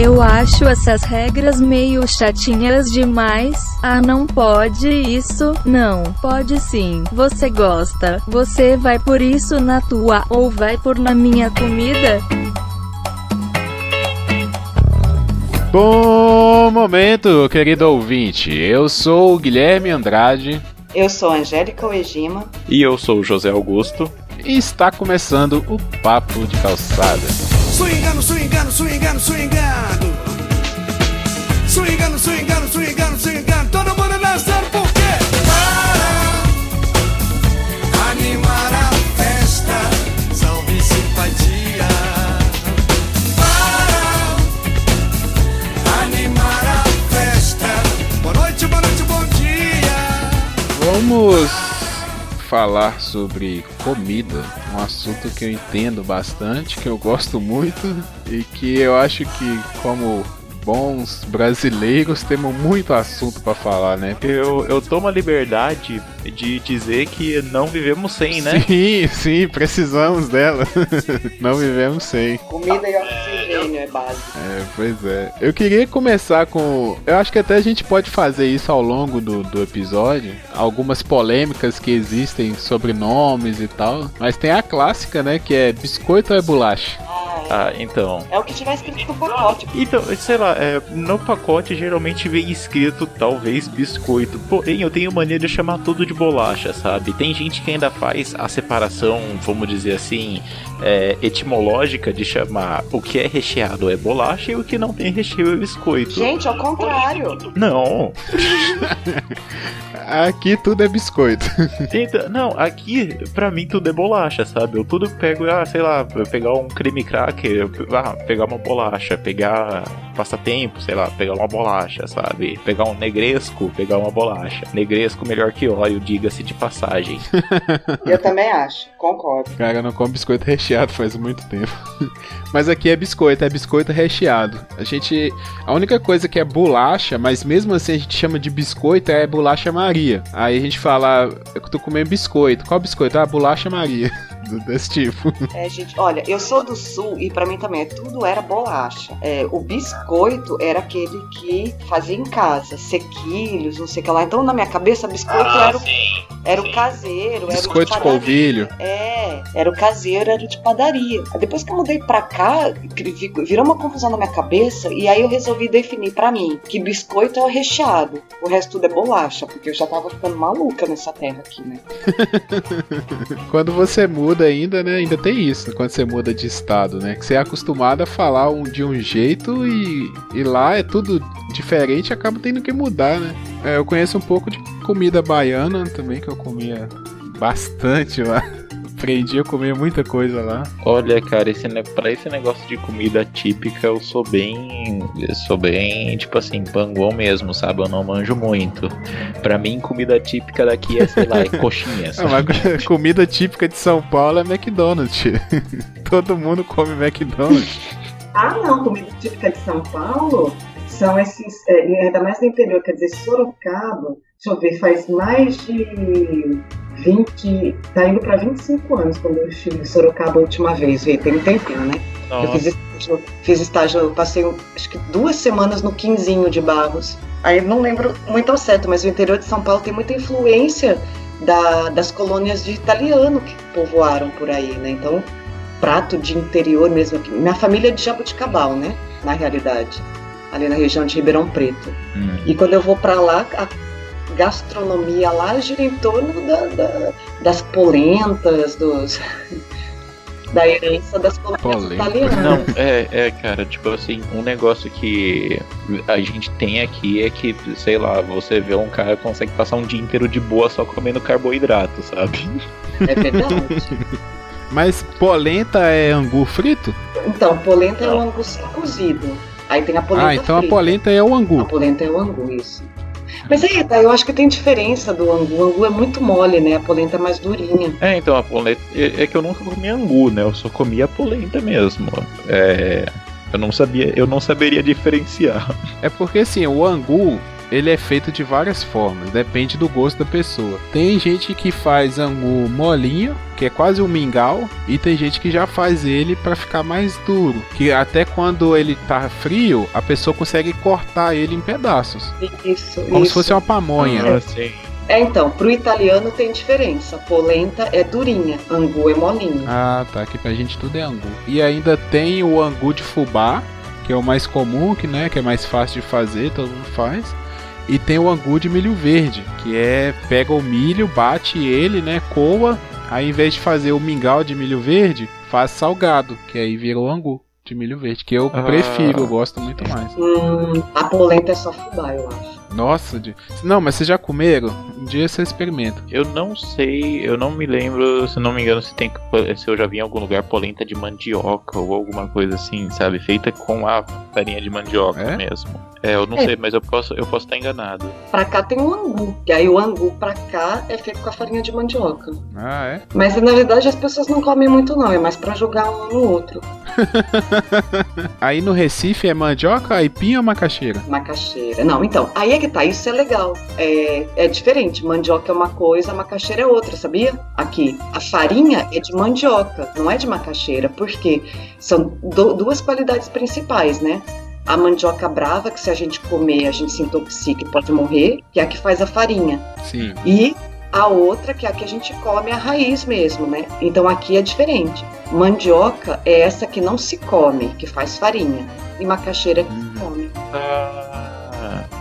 Eu acho essas regras meio chatinhas demais. Ah, não pode isso. Não, pode sim. Você gosta. Você vai por isso na tua ou vai por na minha comida? Bom momento, querido ouvinte. Eu sou o Guilherme Andrade. Eu sou Angélica Oegima. E eu sou o José Augusto. E está começando o Papo de Calçada. Swingando, swingando, swingando, swingando. Vamos falar sobre comida, um assunto que eu entendo bastante, que eu gosto muito e que eu acho que como bons brasileiros temos muito assunto para falar, né? Eu, eu tomo a liberdade de dizer que não vivemos sem, né? Sim, sim, precisamos dela. não vivemos sem. Comida e oxigênio é básico. É, pois é. Eu queria começar com. Eu acho que até a gente pode fazer isso ao longo do, do episódio. Algumas polêmicas que existem sobre nomes e tal. Mas tem a clássica, né? Que é biscoito ou é bolacha? Ah, então. É o que tiver escrito no pacote. Então, sei lá, é, no pacote geralmente vem escrito talvez biscoito. Porém, eu tenho mania de chamar tudo de bolacha, sabe? Tem gente que ainda faz a separação, vamos dizer assim, é, etimológica de chamar o que é recheado é bolacha e o que não tem recheio é biscoito. Gente, ao contrário. Não. Aqui tudo é biscoito. Então, não, aqui pra mim tudo é bolacha, sabe? Eu tudo pego, ah, sei lá, pegar um creme cracker, ah, pegar uma bolacha, pegar passatempo, sei lá, pegar uma bolacha, sabe? Pegar um negresco, pegar uma bolacha. Negresco melhor que óleo, diga-se de passagem. Eu também acho, concordo. Cara, eu não como biscoito recheado faz muito tempo. Mas aqui é biscoito, é biscoito recheado. A gente. A única coisa que é bolacha, mas mesmo assim a gente chama de biscoito, é bolacha Maria. Aí a gente fala, eu tô comendo biscoito. Qual biscoito? Ah, bolacha Maria. Desse tipo. É, gente, olha, eu sou do sul e pra mim também tudo era bolacha. É, o biscoito era aquele que fazia em casa, sequilhos, não sei o que lá. Então na minha cabeça, biscoito Ah, era, o, era o caseiro, Biscoito de era o de polvilho. padaria. É, era o caseiro, era o de padaria. Depois que eu mudei pra cá, vi- virou uma confusão na minha cabeça e aí eu resolvi definir pra mim que biscoito é o recheado, o resto tudo é bolacha, porque eu já tava ficando maluca nessa terra aqui, né? Quando você muda ainda, né? Ainda tem isso, quando você muda de estado, né? Que você é acostumado a falar um, de um jeito e, e lá é tudo diferente acaba tendo que mudar, né? É, eu conheço um pouco de comida baiana também, que eu comia bastante lá. Aprendi a comer muita coisa lá. Olha, cara, esse, pra esse negócio de comida típica eu sou bem. Eu sou bem, tipo assim, panguão mesmo, sabe? Eu não manjo muito. Pra mim, comida típica daqui é, sei lá, é coxinha. Mas comida típica de São Paulo é McDonald's. Todo mundo come McDonald's. Ah, não, comida típica de São Paulo são esses, é, ainda mais no interior, quer dizer, Sorocaba, deixa eu ver, faz mais de 20, tá indo para 25 anos quando eu estive em Sorocaba a última vez, veio, tem um tempinho, né? Eu Nossa. fiz estágio, fiz estágio, eu passei acho que duas semanas no Quinzinho de Barros. Aí não lembro muito ao certo, mas o interior de São Paulo tem muita influência da- das colônias de italiano que povoaram por aí, né? Então, prato de interior mesmo. aqui. Minha família é de Jabuticabal, né? Na realidade, ali na região de Ribeirão Preto. Hum. E quando eu vou pra lá, a gastronomia lá gira em torno da- da- das polentas, dos da herança das colônias Polenta. italianas. Não, é, é, cara, tipo assim, um negócio que a gente tem aqui é que, sei lá, você vê um cara que consegue passar um dia inteiro de boa só comendo carboidrato, sabe? É verdade. Mas polenta é angu frito? Então, polenta é o Não. angu cozido. Aí tem a polenta Ah, então a frita. polenta é o A angu. polenta é o angu, isso. Mas aí, tá, eu acho que tem diferença do angu. O angu é muito mole, né? A polenta é mais durinha. É, então a polenta. É, é que eu nunca comi angu, né? Eu só comia a polenta mesmo. É. Eu não sabia, eu não saberia diferenciar. É porque assim, o angu, ele é feito de várias formas, depende do gosto da pessoa. Tem gente que faz angu molinho, que é quase um mingau, e tem gente que já faz ele para ficar mais duro, que até quando ele tá frio, a pessoa consegue cortar ele em pedaços, Isso, como isso. se fosse uma pamonha. Ah, sim. É, então, pro italiano tem diferença. Polenta é durinha, angu é molinho. Ah, tá. Aqui pra gente tudo é angu. E ainda tem o angu de fubá, que é o mais comum, que, né, que é mais fácil de fazer, todo mundo faz. E tem o angu de milho verde, que é pega o milho, bate ele, né, coa, aí em vez de fazer o mingau de milho verde, faz salgado, que aí vira o angu de milho verde, que eu Ah. prefiro, eu gosto muito mais. Hum, a polenta é só fubá, eu acho. Nossa, de... não, mas vocês já comeram? Dia você experimenta. Eu não sei, eu não me lembro, se não me engano, se tem se eu já vi em algum lugar polenta de mandioca ou alguma coisa assim, sabe? Feita com a farinha de mandioca É? mesmo. É, eu não É. sei, mas eu posso, eu posso estar enganado. Pra cá tem o angu, que aí o angu pra cá é feito com a farinha de mandioca. Ah, é? Mas na verdade as pessoas não comem muito não, é mais pra jogar um no outro. Aí no Recife é mandioca, aipim ou macaxeira? Macaxeira. Não, então, aí é que tá, isso é legal. É, é diferente, mandioca é uma coisa, macaxeira é outra, sabia? Aqui, a farinha é de mandioca, não é de macaxeira, porque são du- duas qualidades principais, né? A mandioca brava, que se a gente comer, a gente se intoxica e pode morrer, que é a que faz a farinha. Sim. E a outra, que é a que a gente come a raiz mesmo, né? Então aqui é diferente. Mandioca é essa que não se come, que faz farinha. E macaxeira é que se come. Ah,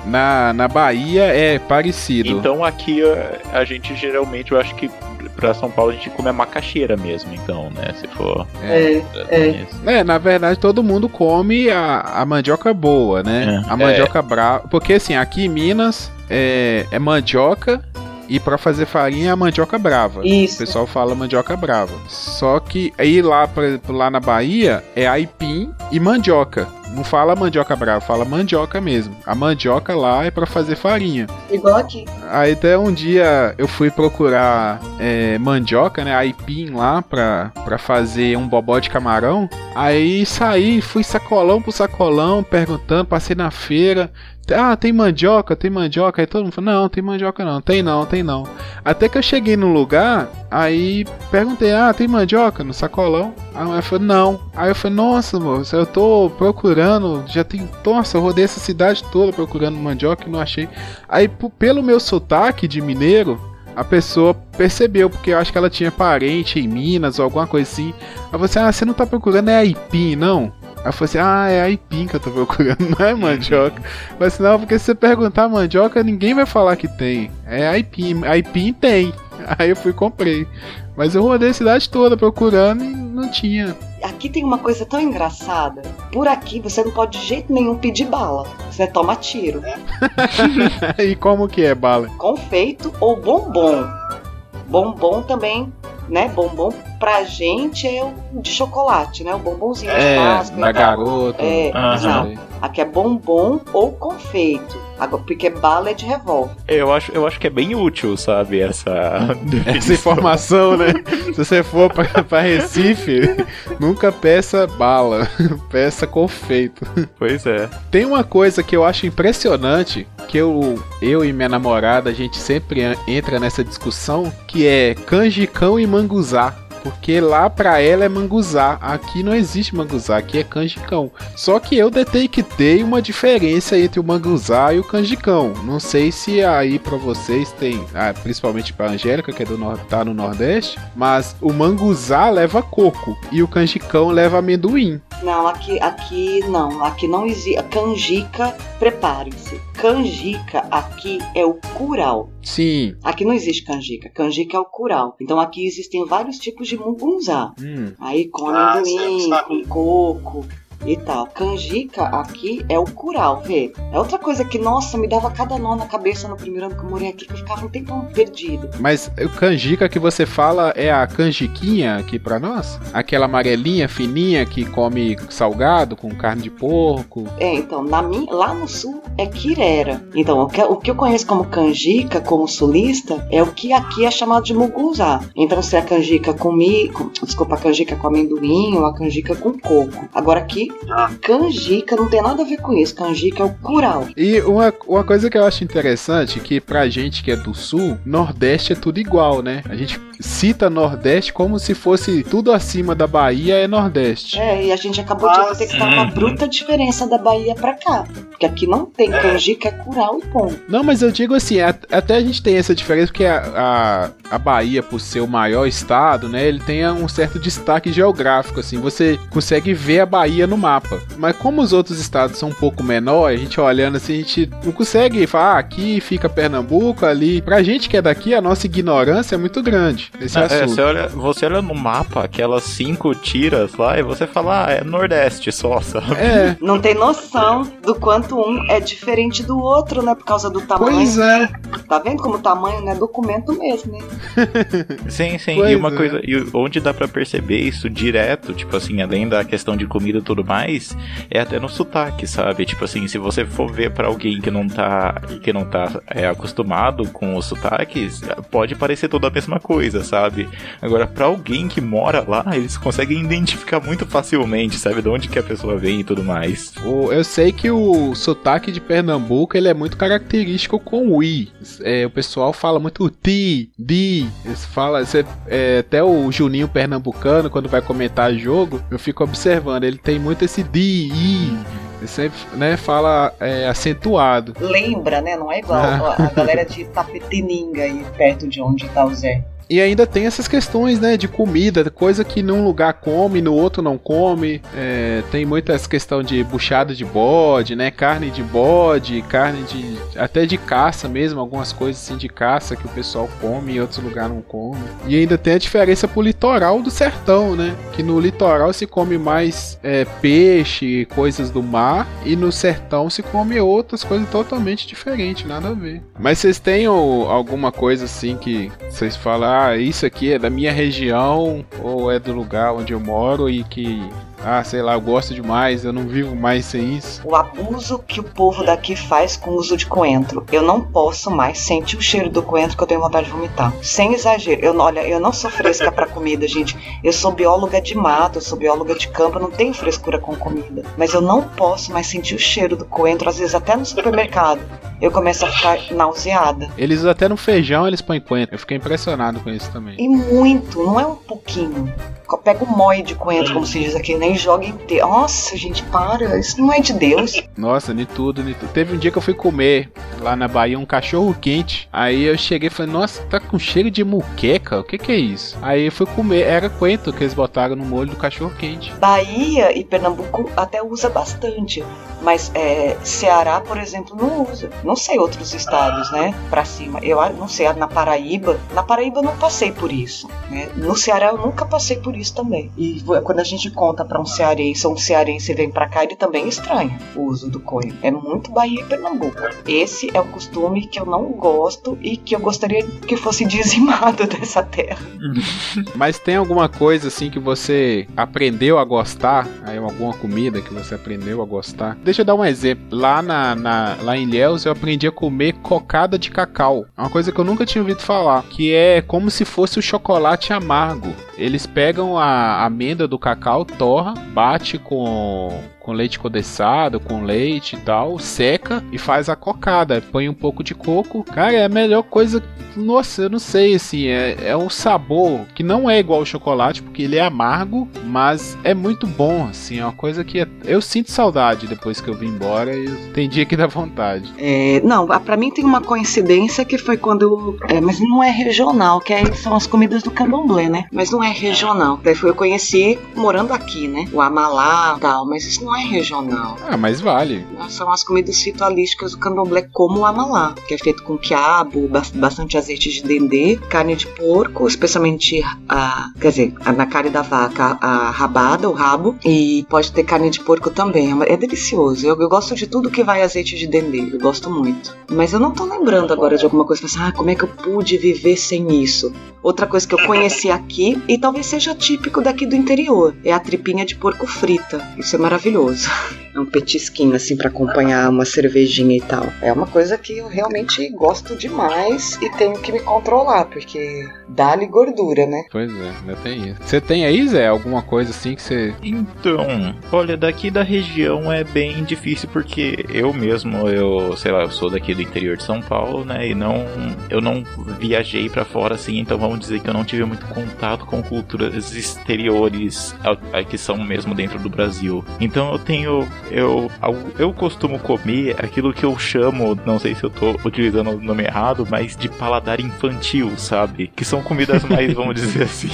Na, na Bahia é parecido. então aqui a, a gente geralmente, eu acho que pra São Paulo a gente come a macaxeira mesmo, então, né? Se for. É, é. isso. É, na verdade todo mundo come a, a mandioca boa, né? É. A mandioca brava. Porque assim, aqui em Minas é, é mandioca e pra fazer farinha é a mandioca brava. O Isso. pessoal fala mandioca brava. Só que aí lá, por exemplo, lá na Bahia é aipim e mandioca. Não fala mandioca brava, fala mandioca mesmo. A mandioca lá é pra fazer farinha. Igual aqui. Aí até um dia eu fui procurar é, mandioca, né? Aipim lá pra, pra fazer um bobó de camarão. Aí saí, fui sacolão por sacolão, perguntando, passei na feira. Ah, tem mandioca, tem mandioca. Aí todo mundo falou, não, tem mandioca não, tem não, tem não. Até que eu cheguei no lugar, aí perguntei, ah, tem mandioca no sacolão? Aí a mulher falou, não. Aí eu falei, nossa, moça, eu tô procurando, já tem, nossa, eu rodei essa cidade toda procurando mandioca e não achei. Aí, pelo meu sotaque de mineiro, a pessoa percebeu, porque eu acho que ela tinha parente em Minas ou alguma coisa assim. Aí assim, ah, você não tá procurando é aipim, não? Aí eu falei assim, ah, é aipim que eu tô procurando, não é mandioca. Mas não, porque se você perguntar mandioca, ninguém vai falar que tem. É aipim, aipim tem. Aí eu fui e comprei. Mas eu rodei a cidade toda procurando e não tinha. Aqui tem uma coisa tão engraçada. Por aqui você não pode de jeito nenhum pedir bala. Você toma tiro. e como que é bala? Confeito ou bombom. Bombom também, né? Bombom pra gente é o de chocolate, né? O bombonzinho de É, Páscoa. da garota. É, Aham. exato. Aqui é bombom ou confeito. Agora, porque bala é de revólver. Eu acho, eu acho que é bem útil, sabe? Essa. Essa informação, né? Se você for pra, pra Recife, nunca peça bala, peça confeito. Pois é. Tem uma coisa que eu acho impressionante, que eu, eu e minha namorada, a gente sempre entra nessa discussão, que é canjicão e manguzá. Porque lá pra ela é manguzá, aqui não existe manguzá, aqui é canjicão. Só que eu detectei uma diferença entre o manguzá e o canjicão. Não sei se aí pra vocês tem, ah, principalmente pra Angélica, que é do tá no Nordeste, mas o manguzá leva coco e o canjicão leva amendoim. Não, aqui, aqui não. Aqui não existe. Canjica, prepare-se. Canjica aqui é o curau. Sim. Aqui não existe canjica. Canjica é o curau. Então aqui existem vários tipos de mungunzá. Hum. Aí com Ah, amendoim, com coco e tal. Canjica aqui é o curau, vê? É outra coisa que, nossa, me dava cada nó na cabeça no primeiro ano que eu morei aqui, que eu ficava um tempão perdido. Mas o canjica que você fala é a canjiquinha aqui pra nós? Aquela amarelinha, fininha, que come salgado com carne de porco. É, então, na minha, lá no sul é quirera. Então, o que, o que eu conheço como canjica, como sulista, é o que aqui é chamado de mugunzá. Então, se é a canjica com mi, com- desculpa, a canjica com amendoim ou a canjica com coco. Agora aqui Canjica não tem nada a ver com isso. Canjica é o curau. E uma, uma coisa que eu acho interessante, que pra gente que é do sul, Nordeste é tudo igual, né? A gente cita Nordeste como se fosse tudo acima da Bahia é Nordeste. É, e a gente acabou de detectar uma bruta diferença da Bahia pra cá. Porque aqui não tem canjica, é curau e ponto. Não, mas eu digo assim, até a gente tem essa diferença porque a, a, a Bahia, por ser o maior estado, né, ele tem um certo destaque geográfico, assim, você consegue ver a Bahia no mapa. Mas como os outros estados são um pouco menores, a gente olhando assim, a gente não consegue falar, ah, aqui fica Pernambuco, ali. Pra gente que é daqui, a nossa ignorância é muito grande nesse É, assunto. você, olha, você olha no mapa aquelas cinco tiras lá e você fala, ah, é Nordeste só, sabe? É, Não tem noção do quanto um é diferente do outro, né? Por causa do tamanho. pois é. Tá vendo como o tamanho não é documento mesmo, né? Sim, sim. Pois e uma é. coisa, e onde dá pra perceber isso direto, tipo assim, além da questão de comida e tudo mais, é até no sotaque, sabe? Tipo assim, se você for ver pra alguém que não tá, que não tá é, acostumado com os sotaques, pode parecer toda a mesma coisa, sabe? Agora, pra alguém que mora lá, eles conseguem identificar muito facilmente, sabe? De onde que a pessoa vem e tudo mais. Eu sei que o sotaque de Pernambuco ele é muito característico com o i. É, o pessoal fala muito ti, di. Eles falam, é, até o Juninho pernambucano, quando vai comentar jogo, eu fico observando. Ele tem muito esse di, i. Sempre né, fala é, acentuado. Lembra, né? Não é igual a galera de Tapetininga aí perto de onde tá o Zé. E ainda tem essas questões, né, de comida, coisa que num lugar come, no outro não come. É, tem muita essa questão de buchada de bode, né, carne de bode, carne de até de caça mesmo, algumas coisas assim de caça que o pessoal come e outros lugares não come. E ainda tem a diferença pro litoral do sertão, né, que no litoral se come mais é, peixe, coisas do mar, e no sertão se come outras coisas totalmente diferentes, nada a ver. Mas vocês têm alguma coisa assim que vocês falam, ah, isso aqui é da minha região ou é do lugar onde eu moro e que, ah, sei lá, eu gosto demais, eu não vivo mais sem isso. O abuso que o povo daqui faz com o uso de coentro. Eu não posso mais sentir o cheiro do coentro que eu tenho vontade de vomitar. Sem exagero. Eu, olha, eu não sou fresca pra comida, gente. Eu sou bióloga de mato, eu sou bióloga de campo, eu não tenho frescura com comida. Mas eu não posso mais sentir o cheiro do coentro, às vezes até no supermercado. Eu começo a ficar nauseada. Eles até no feijão eles põem coentro. Eu fiquei impressionado com isso também. E muito, não é um pouquinho. Pega um mói de coentro, como se diz aqui, nem joga inteiro. Nossa, gente, para. Isso não é de Deus. Nossa, nem tudo, nem tudo. Teve um dia que eu fui comer lá na Bahia um cachorro quente. Aí eu cheguei e falei, nossa, tá com cheiro de muqueca? O que que é isso? Aí eu fui comer, era coentro que eles botaram no molho do cachorro quente. Bahia e Pernambuco até usa bastante, mas é, Ceará, por exemplo, não usa. Não sei outros estados, né? Pra cima. Eu não sei, na Paraíba. Na Paraíba eu não passei por isso. Né? No Ceará eu nunca passei por isso também. E quando a gente conta pra um cearense ou um cearense vem pra cá, ele também estranha o uso do coentro. É muito Bahia e Pernambuco. Esse é um costume que eu não gosto e que eu gostaria que fosse dizimado dessa terra. Mas tem alguma coisa assim que você aprendeu a gostar? Aí alguma comida que você aprendeu a gostar? Deixa eu dar um exemplo. Lá na, na- lá em Ilhéus eu aprendi a comer cocada de cacau. É uma coisa que eu nunca tinha ouvido falar, que é como se fosse o chocolate amargo. Eles pegam a amêndoa do cacau, torra, bate com com leite condensado, com leite e tal, seca e faz a cocada. Põe um pouco de coco. Cara, é a melhor coisa. Nossa, eu não sei, assim, é, é um sabor que não é igual ao chocolate, porque ele é amargo, mas é muito bom, assim, é uma coisa que é- eu sinto saudade depois que eu vim embora e tem dia que dá vontade. É, não, a- pra mim tem uma coincidência que foi quando. é, mas não é regional, que aí são as comidas do candomblé, né? Mas não é regional. Daí foi eu conheci morando aqui, né? O amalá tal, mas isso não é regional. Ah, mas vale. São as comidas ritualísticas do candomblé, como o amalá, que é feito com quiabo, bas- bastante azeite de dendê, carne de porco, especialmente a. Quer dizer, a- na carne da vaca, a rabada, o rabo, e pode ter carne de porco também. É É delicioso. Eu, eu gosto de tudo que vai azeite de dendê, eu gosto muito. Mas eu não tô lembrando agora de alguma coisa, assim, ah, como é que eu pude viver sem isso? Outra coisa que eu conheci aqui, e talvez seja típico daqui do interior, é a tripinha de porco frita. Isso é maravilhoso. É um petisquinho assim pra acompanhar uma cervejinha e tal. É uma coisa que eu realmente gosto demais e tenho que me controlar, porque dá-lhe gordura, né? Pois é, ainda tem isso. Você tem aí, Zé, alguma coisa assim que você. Então, olha, daqui da região é bem difícil porque eu mesmo, eu, sei lá, eu sou daqui do interior de São Paulo, né? E não, eu não viajei pra fora assim, então vamos dizer que eu não tive muito contato com culturas exteriores a- que são mesmo dentro do Brasil. Então eu tenho, eu, eu costumo comer aquilo que eu chamo, não sei se eu tô utilizando o nome errado, mas de paladar infantil, sabe? Que são comidas mais, vamos dizer assim,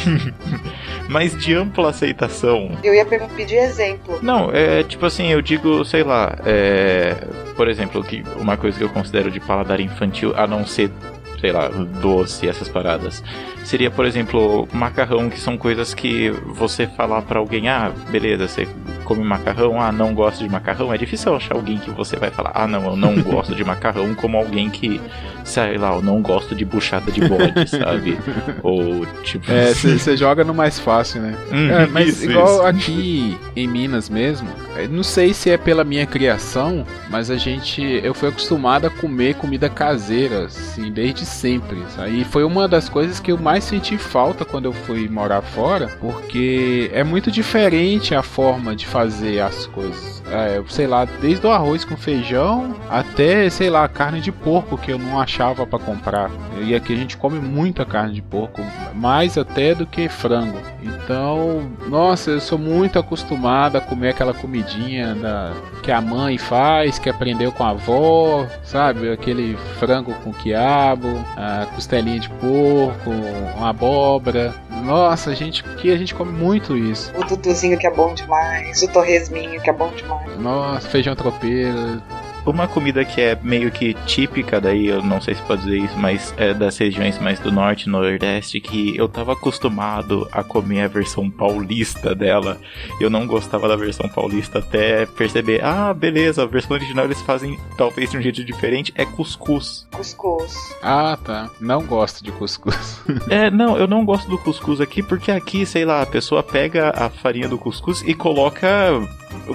mais de ampla aceitação. Eu ia pedir exemplo. Não, é tipo assim, eu digo, sei lá, é, por exemplo, que uma coisa que eu considero de paladar infantil, a não ser, sei lá, doce, essas paradas, seria, por exemplo, macarrão, que são coisas que você falar pra alguém, ah, beleza, você come macarrão, ah, não gosto de macarrão, é difícil achar alguém que você vai falar, ah, não, eu não gosto de macarrão, como alguém que, sei lá, eu não gosto de buchada de bode, sabe? Ou tipo. É, você joga no mais fácil, né? Hum, É, mas isso, igual isso. aqui em Minas mesmo, eu não sei se é pela minha criação, mas a gente, eu fui acostumado a comer comida caseira, assim, desde sempre. E foi uma das coisas que eu mais senti falta quando eu fui morar fora, porque é muito diferente a forma de fazer as coisas. É, sei lá, desde o arroz com feijão até, sei lá, carne de porco que eu não achava pra comprar. E aqui a gente come muita carne de porco, mais até do que frango. Então, nossa, eu sou muito acostumado a comer aquela comidinha da, que a mãe faz, que aprendeu com a avó, sabe? Aquele frango com quiabo, a costelinha de porco, uma abóbora. Nossa, a gente, aqui a gente come muito isso. O tutuzinho que é bom demais, o torresminho que é bom demais. Nossa, feijão tropeiro. Uma comida que é meio que típica daí, eu não sei se pode dizer isso, mas é das regiões mais do norte e nordeste, que eu tava acostumado a comer a versão paulista dela. Eu não gostava da versão paulista até perceber, ah, beleza, a versão original eles fazem talvez de um jeito diferente, é cuscuz. Cuscuz. Ah, tá. Não gosto de cuscuz. É, não, eu não gosto do cuscuz aqui porque aqui, sei lá, a pessoa pega a farinha do cuscuz e coloca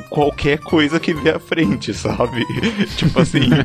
qualquer coisa que vê à frente, sabe? tipo assim.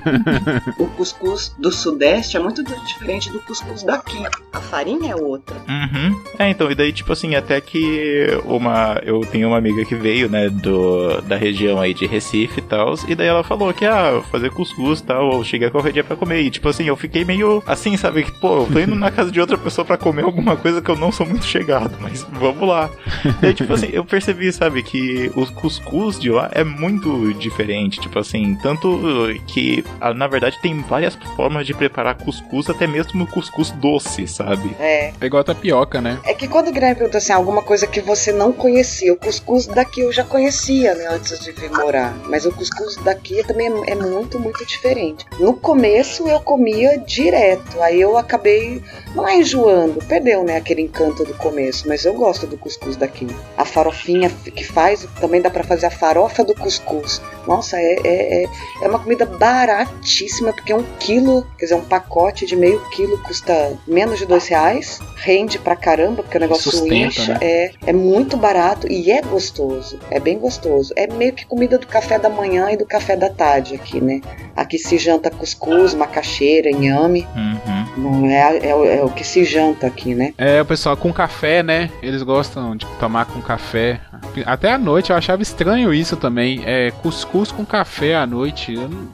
O cuscuz do sudeste é muito diferente do cuscuz daqui. A farinha é outra. Uhum. É, então, e daí, tipo assim, até que uma. Eu tenho uma amiga que veio, né, do, da região aí de Recife e tal. E daí ela falou que, ah, fazer cuscuz e tal, eu cheguei qualquer dia pra comer. E, tipo assim, eu fiquei meio assim, sabe? Que, pô, eu tô indo na casa de outra pessoa pra comer alguma coisa que eu não sou muito chegado, mas vamos lá. E aí, tipo assim, eu percebi, sabe, que o cuscuz de lá é muito diferente. Tipo assim, tanto que, ah, na verdade, tem várias formas de preparar cuscuz, até mesmo cuscuz doce, sabe? É. É igual a tapioca, né? É que quando o Guilherme perguntou assim, alguma coisa que você não conhecia, o cuscuz daqui eu já conhecia, né, antes de vir morar. Mas o cuscuz daqui também é, é muito, muito diferente. No começo eu comia direto, aí eu acabei, não é enjoando, perdeu, né, aquele encanto do começo, mas eu gosto do cuscuz daqui. A farofinha que faz, também dá pra fazer a farofa do cuscuz. Nossa, é, é, é, é uma comida baratíssima, porque um quilo, quer dizer, um pacote de meio quilo custa menos de dois reais. Rende pra caramba, porque o negócio Sustenta, né? É, é muito barato e é gostoso. É bem gostoso. É meio que comida do café da manhã e do café da tarde aqui, né? Aqui se janta cuscuz, macaxeira, inhame. Uhum. Não é, é, o- é o que se janta aqui, né? É, o pessoal com café, né? Eles gostam de tomar com café. Até à noite eu achava estranho isso também. É cuscuz com café à noite. Eu não-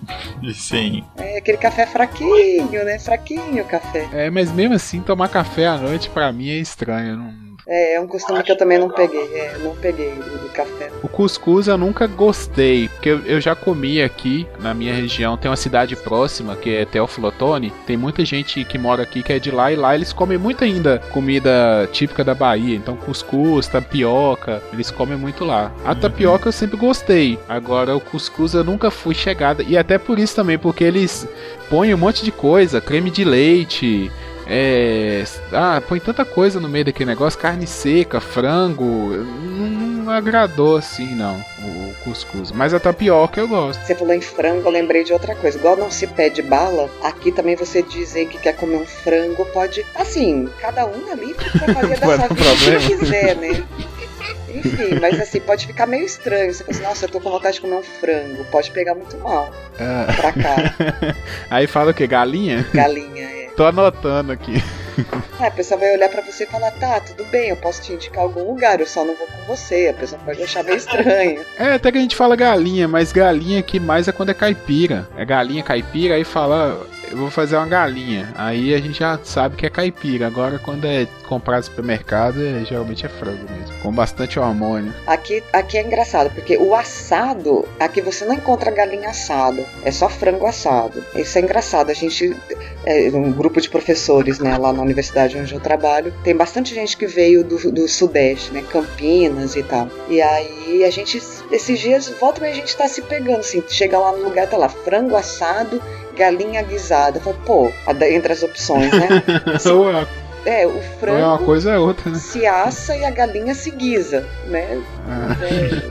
Sim. É aquele café fraquinho, né? Fraquinho o café. É, mas mesmo assim, tomar café à noite pra mim é estranho. eu não- É, é um costume que eu também não peguei. É, não peguei do, café. O cuscuz eu nunca gostei, porque eu, eu já comi aqui na minha região. Tem uma cidade próxima que é Teoflotone. Tem muita gente que mora aqui que é de lá e lá eles comem muito ainda comida típica da Bahia. Então cuscuz, tapioca, eles comem muito lá. A tapioca eu sempre gostei. Agora o cuscuz eu nunca fui chegada e até por isso também, porque eles põem um monte de coisa, creme de leite, é. Ah, põe tanta coisa no meio daquele negócio, carne seca, frango. Não, não agradou assim, não, o, o cuscuz. Mas a tapioca eu gosto. Você falou em frango, eu lembrei de outra coisa. Igual não se pede bala, aqui também você dizer que quer comer um frango pode. Assim, cada um ali pra fazer da sua o vida o que problema? quiser, né? Enfim, mas assim, pode ficar meio estranho. Você fala assim, nossa, eu tô com vontade de comer um frango. Pode pegar muito mal Ah. pra cá. Aí fala o que? Galinha? Galinha, é. Tô anotando aqui. Ah, a pessoa vai olhar pra você e falar, tá, tudo bem, eu posso te indicar algum lugar, eu só não vou com você. A pessoa pode achar meio estranho. É, até que a gente fala galinha, mas galinha aqui mais é quando é caipira. É galinha caipira, aí fala, eu vou fazer uma galinha. Aí a gente já sabe que é caipira. Agora quando é comprado no supermercado, é- geralmente é frango mesmo. Com bastante hormônio. Aqui, aqui é engraçado, porque o assado, aqui você não encontra galinha assada, é só frango assado. Isso é engraçado. A gente, é, um grupo de professores, né, lá na universidade onde eu trabalho, tem bastante gente que veio do, do Sudeste, né, Campinas e tal. E aí a gente, esses dias, volta e a gente tá se pegando, assim, chega lá no lugar, tá lá, frango assado, galinha guisada. Fala, pô, entre as opções, né? ou é o ou é uma frango coisa ou é outra, né? se assa e a galinha se guisa, né? Ah.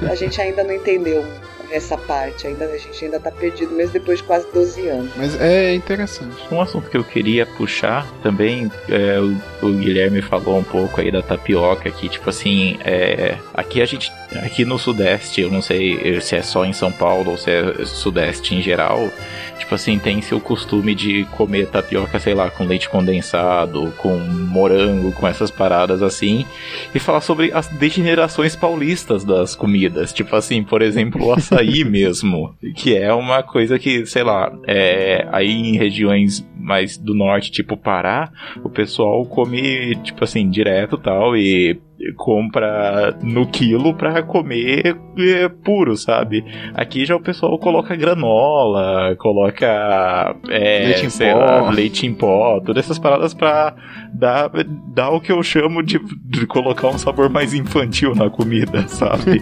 É, a gente ainda não entendeu essa parte, ainda, a gente ainda tá perdido, mesmo depois de quase 12 anos. Mas é interessante. Um assunto que eu queria puxar também, é, o, o Guilherme falou um pouco aí da tapioca, que tipo assim, é, aqui a gente, aqui no Sudeste, eu não sei se é só em São Paulo ou se é Sudeste em geral, tipo assim, tem-se o costume de comer tapioca, sei lá, com leite condensado, com morango, com essas paradas assim, e falar sobre as degenerações paulistas das comidas, tipo assim, por exemplo, o açaí mesmo, que é uma coisa que, sei lá, é, aí em regiões mais do norte, tipo Pará, o pessoal come, tipo assim, direto tal, e compra no quilo pra comer é, puro, sabe? Aqui já o pessoal coloca granola, coloca é, Leite em pó. lá, leite em pó, todas essas paradas pra dar, dar o que eu chamo de, de colocar um sabor mais infantil na comida, sabe?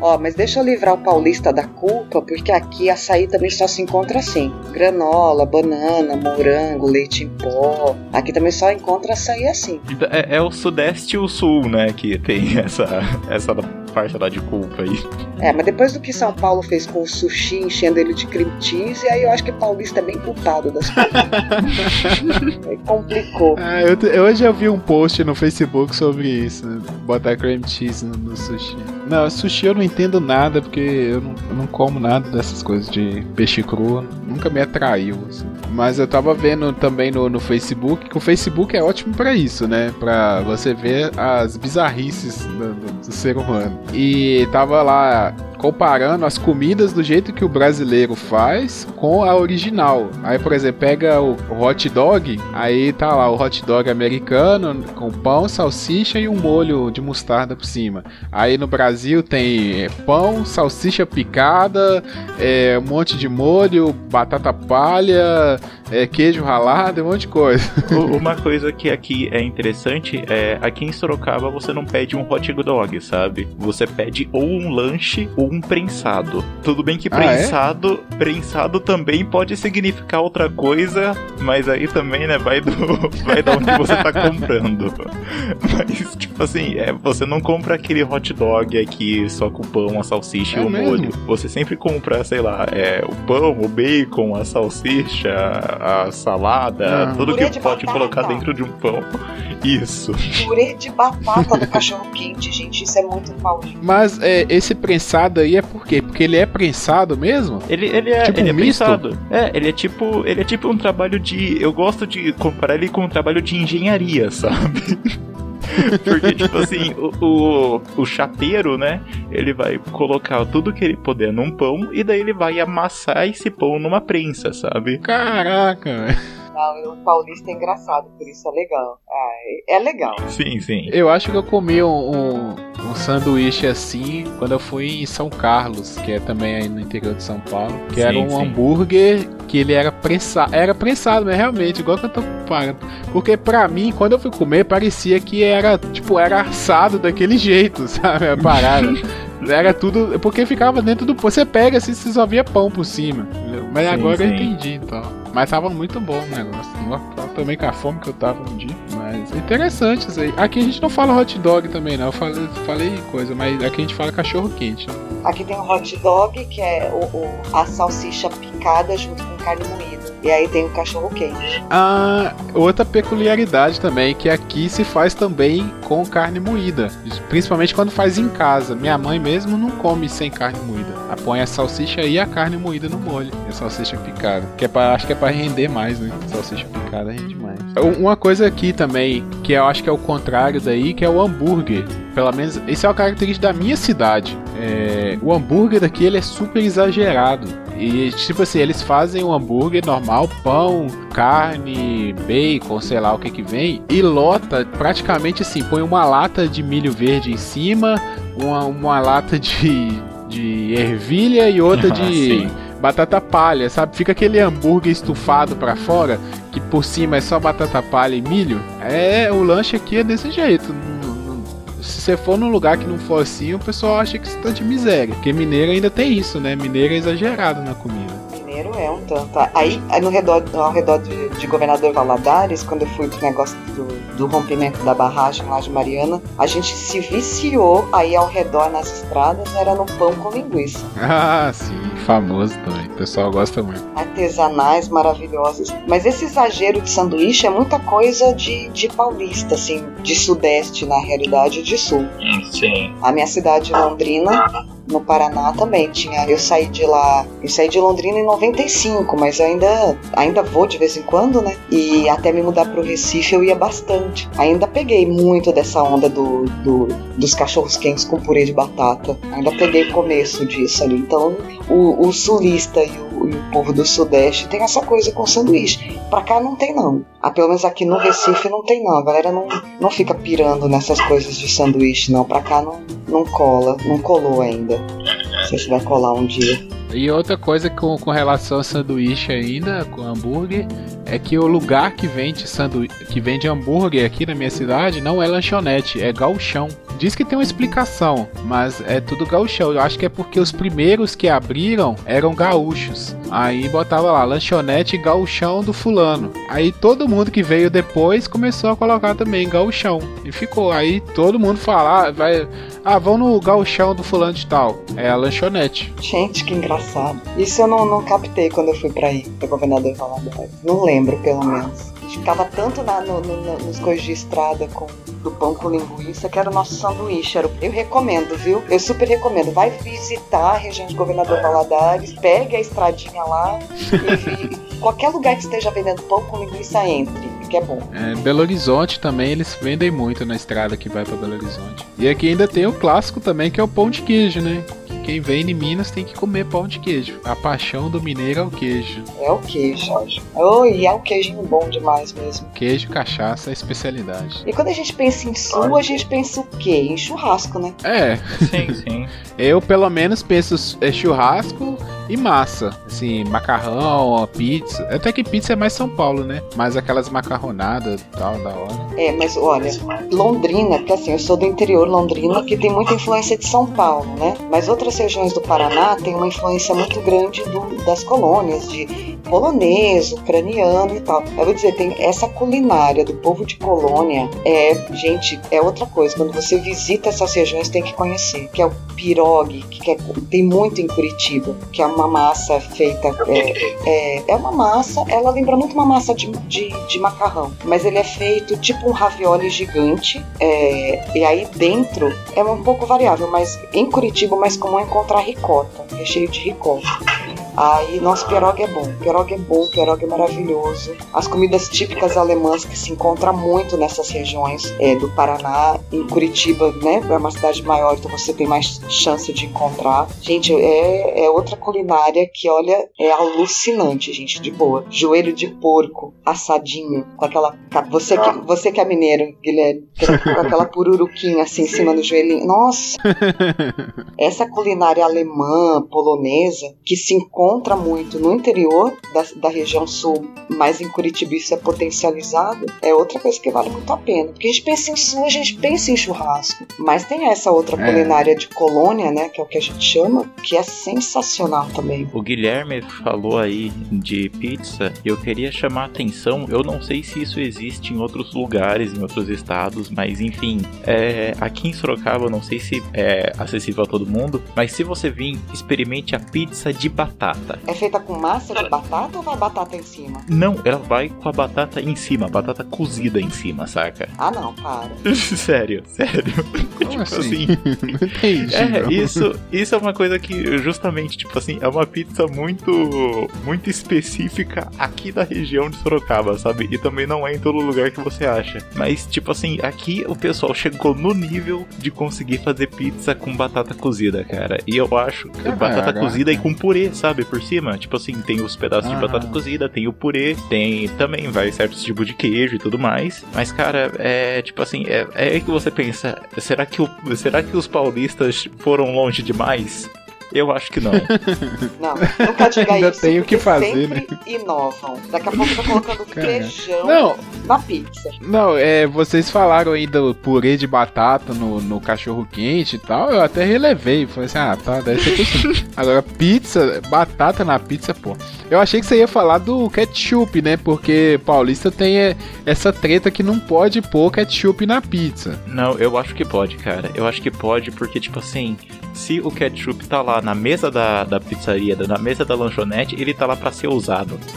Ó, mas deixa eu livrar o paulista da culpa, porque aqui açaí também só se encontra assim: granola, banana, morango, leite em pó. Aqui também só encontra açaí assim. É, é o sudeste e o sul, né, que tem essa, essa parte lá de culpa aí. É, mas depois do que São Paulo fez com o sushi, enchendo ele de cream cheese, aí eu acho que paulista é bem culpado das coisas. aí complicou. Ah, eu, hoje eu vi um post no Facebook sobre isso, né? botar cream cheese no, no sushi. Não, sushi eu não entendo nada, porque eu não, eu não como nada dessas coisas de peixe cru, nunca me atraiu. assim. Mas eu tava vendo também no, no Facebook, que o Facebook é ótimo pra isso, né? Pra você ver as bizarrices do, do- do ser humano. E tava lá comparando as comidas do jeito que o brasileiro faz com a original. Aí, por exemplo, pega o hot dog, aí tá lá o hot dog americano com pão, salsicha e um molho de mostarda por cima. Aí no Brasil tem é, pão, salsicha picada, é, um monte de molho, batata palha, é, queijo ralado, um monte de coisa. Uma coisa que aqui é interessante é aqui em Sorocaba você não pede um hot dog, sabe? Você pede ou um lanche ou um prensado. Tudo bem que Ah, é? prensado, prensado também pode significar outra coisa, mas aí também, né, vai do vai da onde você tá comprando. Mas tipo assim, é, você não compra aquele hot dog aqui só com pão, a salsicha É e o mesmo? molho. Você sempre compra, sei lá, é, o pão, o bacon, a salsicha, a salada, Ah. tudo Purê que de pode batata. colocar dentro de um pão. Isso. Purê de batata do cachorro quente, gente, isso é muito paulista. Mas é, esse prensado aí é por quê? Porque ele é prensado mesmo? Ele, ele é, Tipo ele um é misto? pensado. É, ele é tipo, ele é tipo um trabalho de, eu gosto de comparar ele com um trabalho de engenharia, sabe? Porque, tipo assim, o, o, o chapeiro, né? Ele vai colocar tudo que ele puder num pão e daí ele vai amassar esse pão numa prensa, sabe? Caraca. Não, o paulista é engraçado, por isso é legal. Ah, é é legal. Sim, sim. Eu acho que eu comi um, um, um sanduíche assim quando eu fui em São Carlos, que é também aí no interior de São Paulo. Que Sim, era um sim. hambúrguer que ele era prensado. Era prensado, mas realmente, igual que eu tô falando. Porque pra mim, quando eu fui comer, parecia que era, tipo, era assado daquele jeito, sabe? A parada. Era tudo. Porque ficava dentro do pão. Você pega assim, você só via pão por cima. Mas Sim, agora eu entendi, então. Mas tava muito bom o negócio. Eu também com a fome que eu tava um dia. Mas interessante isso aí. Aqui a gente não fala hot dog também, não. Eu falei, falei coisa, mas aqui a gente fala cachorro quente. Aqui tem o hot dog, que é o, o- a salsicha picada junto com carne moída. E aí tem o cachorro quente. Ah, outra peculiaridade também, que aqui se faz também com carne moída. Principalmente quando faz em casa. Minha mãe mesmo não come sem carne moída. Ela põe a salsicha e a carne moída no molho. E a salsicha picada. Que é pra, acho que é pra render mais, né? Salsicha picada rende mais. Uma coisa aqui também, que eu acho que é o contrário daí, que é o hambúrguer. Pelo menos, esse é uma característica da minha cidade. É, o hambúrguer daqui ele é super exagerado. E tipo assim, eles fazem um hambúrguer normal, pão, carne, bacon, sei lá o que que vem, e lota praticamente assim, põe uma lata de milho verde em cima, uma, uma lata de, de ervilha e outra de batata palha, sabe? Fica aquele hambúrguer estufado para fora, que por cima é só batata palha e milho. É, o lanche aqui é desse jeito se você for num lugar que não for assim, o pessoal acha que você tá de miséria. Porque mineiro ainda tem isso, né? Mineiro é exagerado na comida. Um tanto. Aí, no redor, ao redor de, de Governador Valadares, quando eu fui pro negócio do, do rompimento da barragem lá de Mariana, a gente se viciou aí ao redor nas estradas, era no pão com linguiça. Ah, sim, famoso também. O pessoal gosta muito. Artesanais maravilhosos. Mas esse exagero de sanduíche é muita coisa de, de paulista, assim, de sudeste na realidade, de sul. Sim. A minha cidade, Londrina, no Paraná também tinha. Eu saí de lá, eu saí de Londrina em 95, mas ainda ainda vou de vez em quando, né? E até me mudar pro Recife eu ia bastante. Ainda peguei muito dessa onda do, do dos cachorros quentes com purê de batata. Ainda peguei o começo disso ali. Então, o, o sulista e o, e o, povo do Sudeste tem essa coisa com sanduíche. Pra cá não tem, não. Ah, pelo menos aqui no Recife não tem, não. A galera não, não fica pirando nessas coisas de sanduíche, não. Pra cá não, não cola, não colou ainda. Não sei se vai colar um dia. E outra coisa com, com relação ao sanduíche ainda, com hambúrguer, é que o lugar que vende, sandu... que vende hambúrguer aqui na minha cidade não é lanchonete, é galchão. Diz que tem uma explicação, mas é tudo gauchão. Eu acho que é porque os primeiros que abriram eram gaúchos. Aí botava lá, lanchonete gauchão do fulano. Aí todo mundo que veio depois começou a colocar também gauchão. E ficou. Aí todo mundo fala, ah, vai. Ah, vão no gauchão do fulano de tal. É a lanchonete. Gente, que engraçado. Isso eu não, não captei quando eu fui pra ir, pra governador Valadares. Não lembro, pelo menos. Ficava tanto na, no, no, nos coisas de estrada com do pão com linguiça, que era o nosso sanduíche. Era, eu recomendo, viu? Eu super recomendo. Vai visitar a região de Governador Valadares, pegue a estradinha lá e qualquer lugar que esteja vendendo pão com linguiça entre, que é bom. É, Belo Horizonte também eles vendem muito na estrada que vai para Belo Horizonte. E aqui ainda tem o clássico também que é o pão de queijo, né? Quem vem em Minas tem que comer pão de queijo. A paixão do mineiro é o queijo. É o queijo, oh, e é um queijinho bom demais mesmo. Queijo, cachaça é especialidade. E quando a gente pensa em sul, a gente pensa o quê? Em churrasco, né? É. Sim, sim. Eu pelo menos penso é churrasco e massa. Assim, macarrão, pizza. Até que pizza é mais São Paulo, né? Mas aquelas macarronadas e tal, da hora. É, mas olha, Londrina, porque assim, eu sou do interior Londrina, que tem muita influência de São Paulo, né? Mas outras regiões do Paraná tem uma influência muito grande do, das colônias, de polonês, ucraniano e tal. Eu vou dizer, tem essa culinária do povo de colônia, é, gente, é outra coisa. Quando você visita essas regiões, tem que conhecer, que é o pirogue, que é, tem muito em Curitiba, que é uma massa feita. É, é, é, uma massa, ela lembra muito uma massa de, de, de, macarrão, mas ele é feito tipo um ravioli gigante. É, e aí dentro é um pouco variável, mas em Curitiba o mais comum é encontrar ricota, recheio de ricota. Aí, nosso pierogi é bom. Pierogi é bom, pierogi é maravilhoso. As comidas típicas alemãs que se encontra muito nessas regiões é, do Paraná, em Curitiba, né? É uma cidade maior, então você tem mais chance de encontrar. Gente, é, é outra culinária que, olha, é alucinante, gente, de boa. Joelho de porco, assadinho, com aquela. Você que, você que é mineiro, Guilherme, com aquela pururuquinha assim em cima do joelhinho. Nossa! Essa culinária alemã, polonesa, que se encontra encontra muito no interior da, da região sul, mas em Curitiba isso é potencializado, é outra coisa que vale muito a pena. Porque a gente pensa em sul, a gente pensa em churrasco, mas tem essa outra é. culinária de colônia, né, que é o que a gente chama, que é sensacional também. O Guilherme falou aí de pizza, eu queria chamar a atenção, eu não sei se isso existe em outros lugares, em outros estados, mas enfim, é, aqui em Sorocaba, eu não sei se é acessível a todo mundo, mas se você vir, experimente a pizza de batata batata. É feita com massa de batata ou vai batata em cima? Não, ela vai com a batata em cima, batata cozida em cima, saca? Ah, não, para. sério, sério. Como tipo assim? assim. Entendi. É, não. isso, isso é uma coisa que justamente, tipo assim, é uma pizza muito muito específica aqui da região de Sorocaba, sabe? E também não é em todo lugar que você acha. Mas, tipo assim, aqui o pessoal chegou no nível de conseguir fazer pizza com batata cozida, cara. E eu acho que Caraca. batata cozida e com purê, sabe? Por cima. Tipo assim, tem os pedaços de Ah. batata cozida, tem o purê, tem também vai certos tipos de queijo e tudo mais. Mas, cara, é tipo assim, é, é aí que você pensa, será que, o, será que os paulistas foram longe demais? Eu acho que não. Não, nunca diga Ainda isso. tem o que fazer, sempre inovam. Daqui a pouco tá colocando Cara. feijão Não, na pizza. não, é, vocês falaram aí do purê de batata no, no cachorro quente e tal, eu até relevei. Falei assim, ah, tá, deve ser possível. Agora, pizza, batata na pizza, pô. Eu achei que você ia falar do ketchup, né? Porque paulista tem é, essa treta que não pode pôr ketchup na pizza. Não, eu acho que pode, cara. Eu acho que pode, porque, tipo assim, se o ketchup tá lá na mesa da, da pizzaria, na mesa da lanchonete, ele tá lá pra ser usado.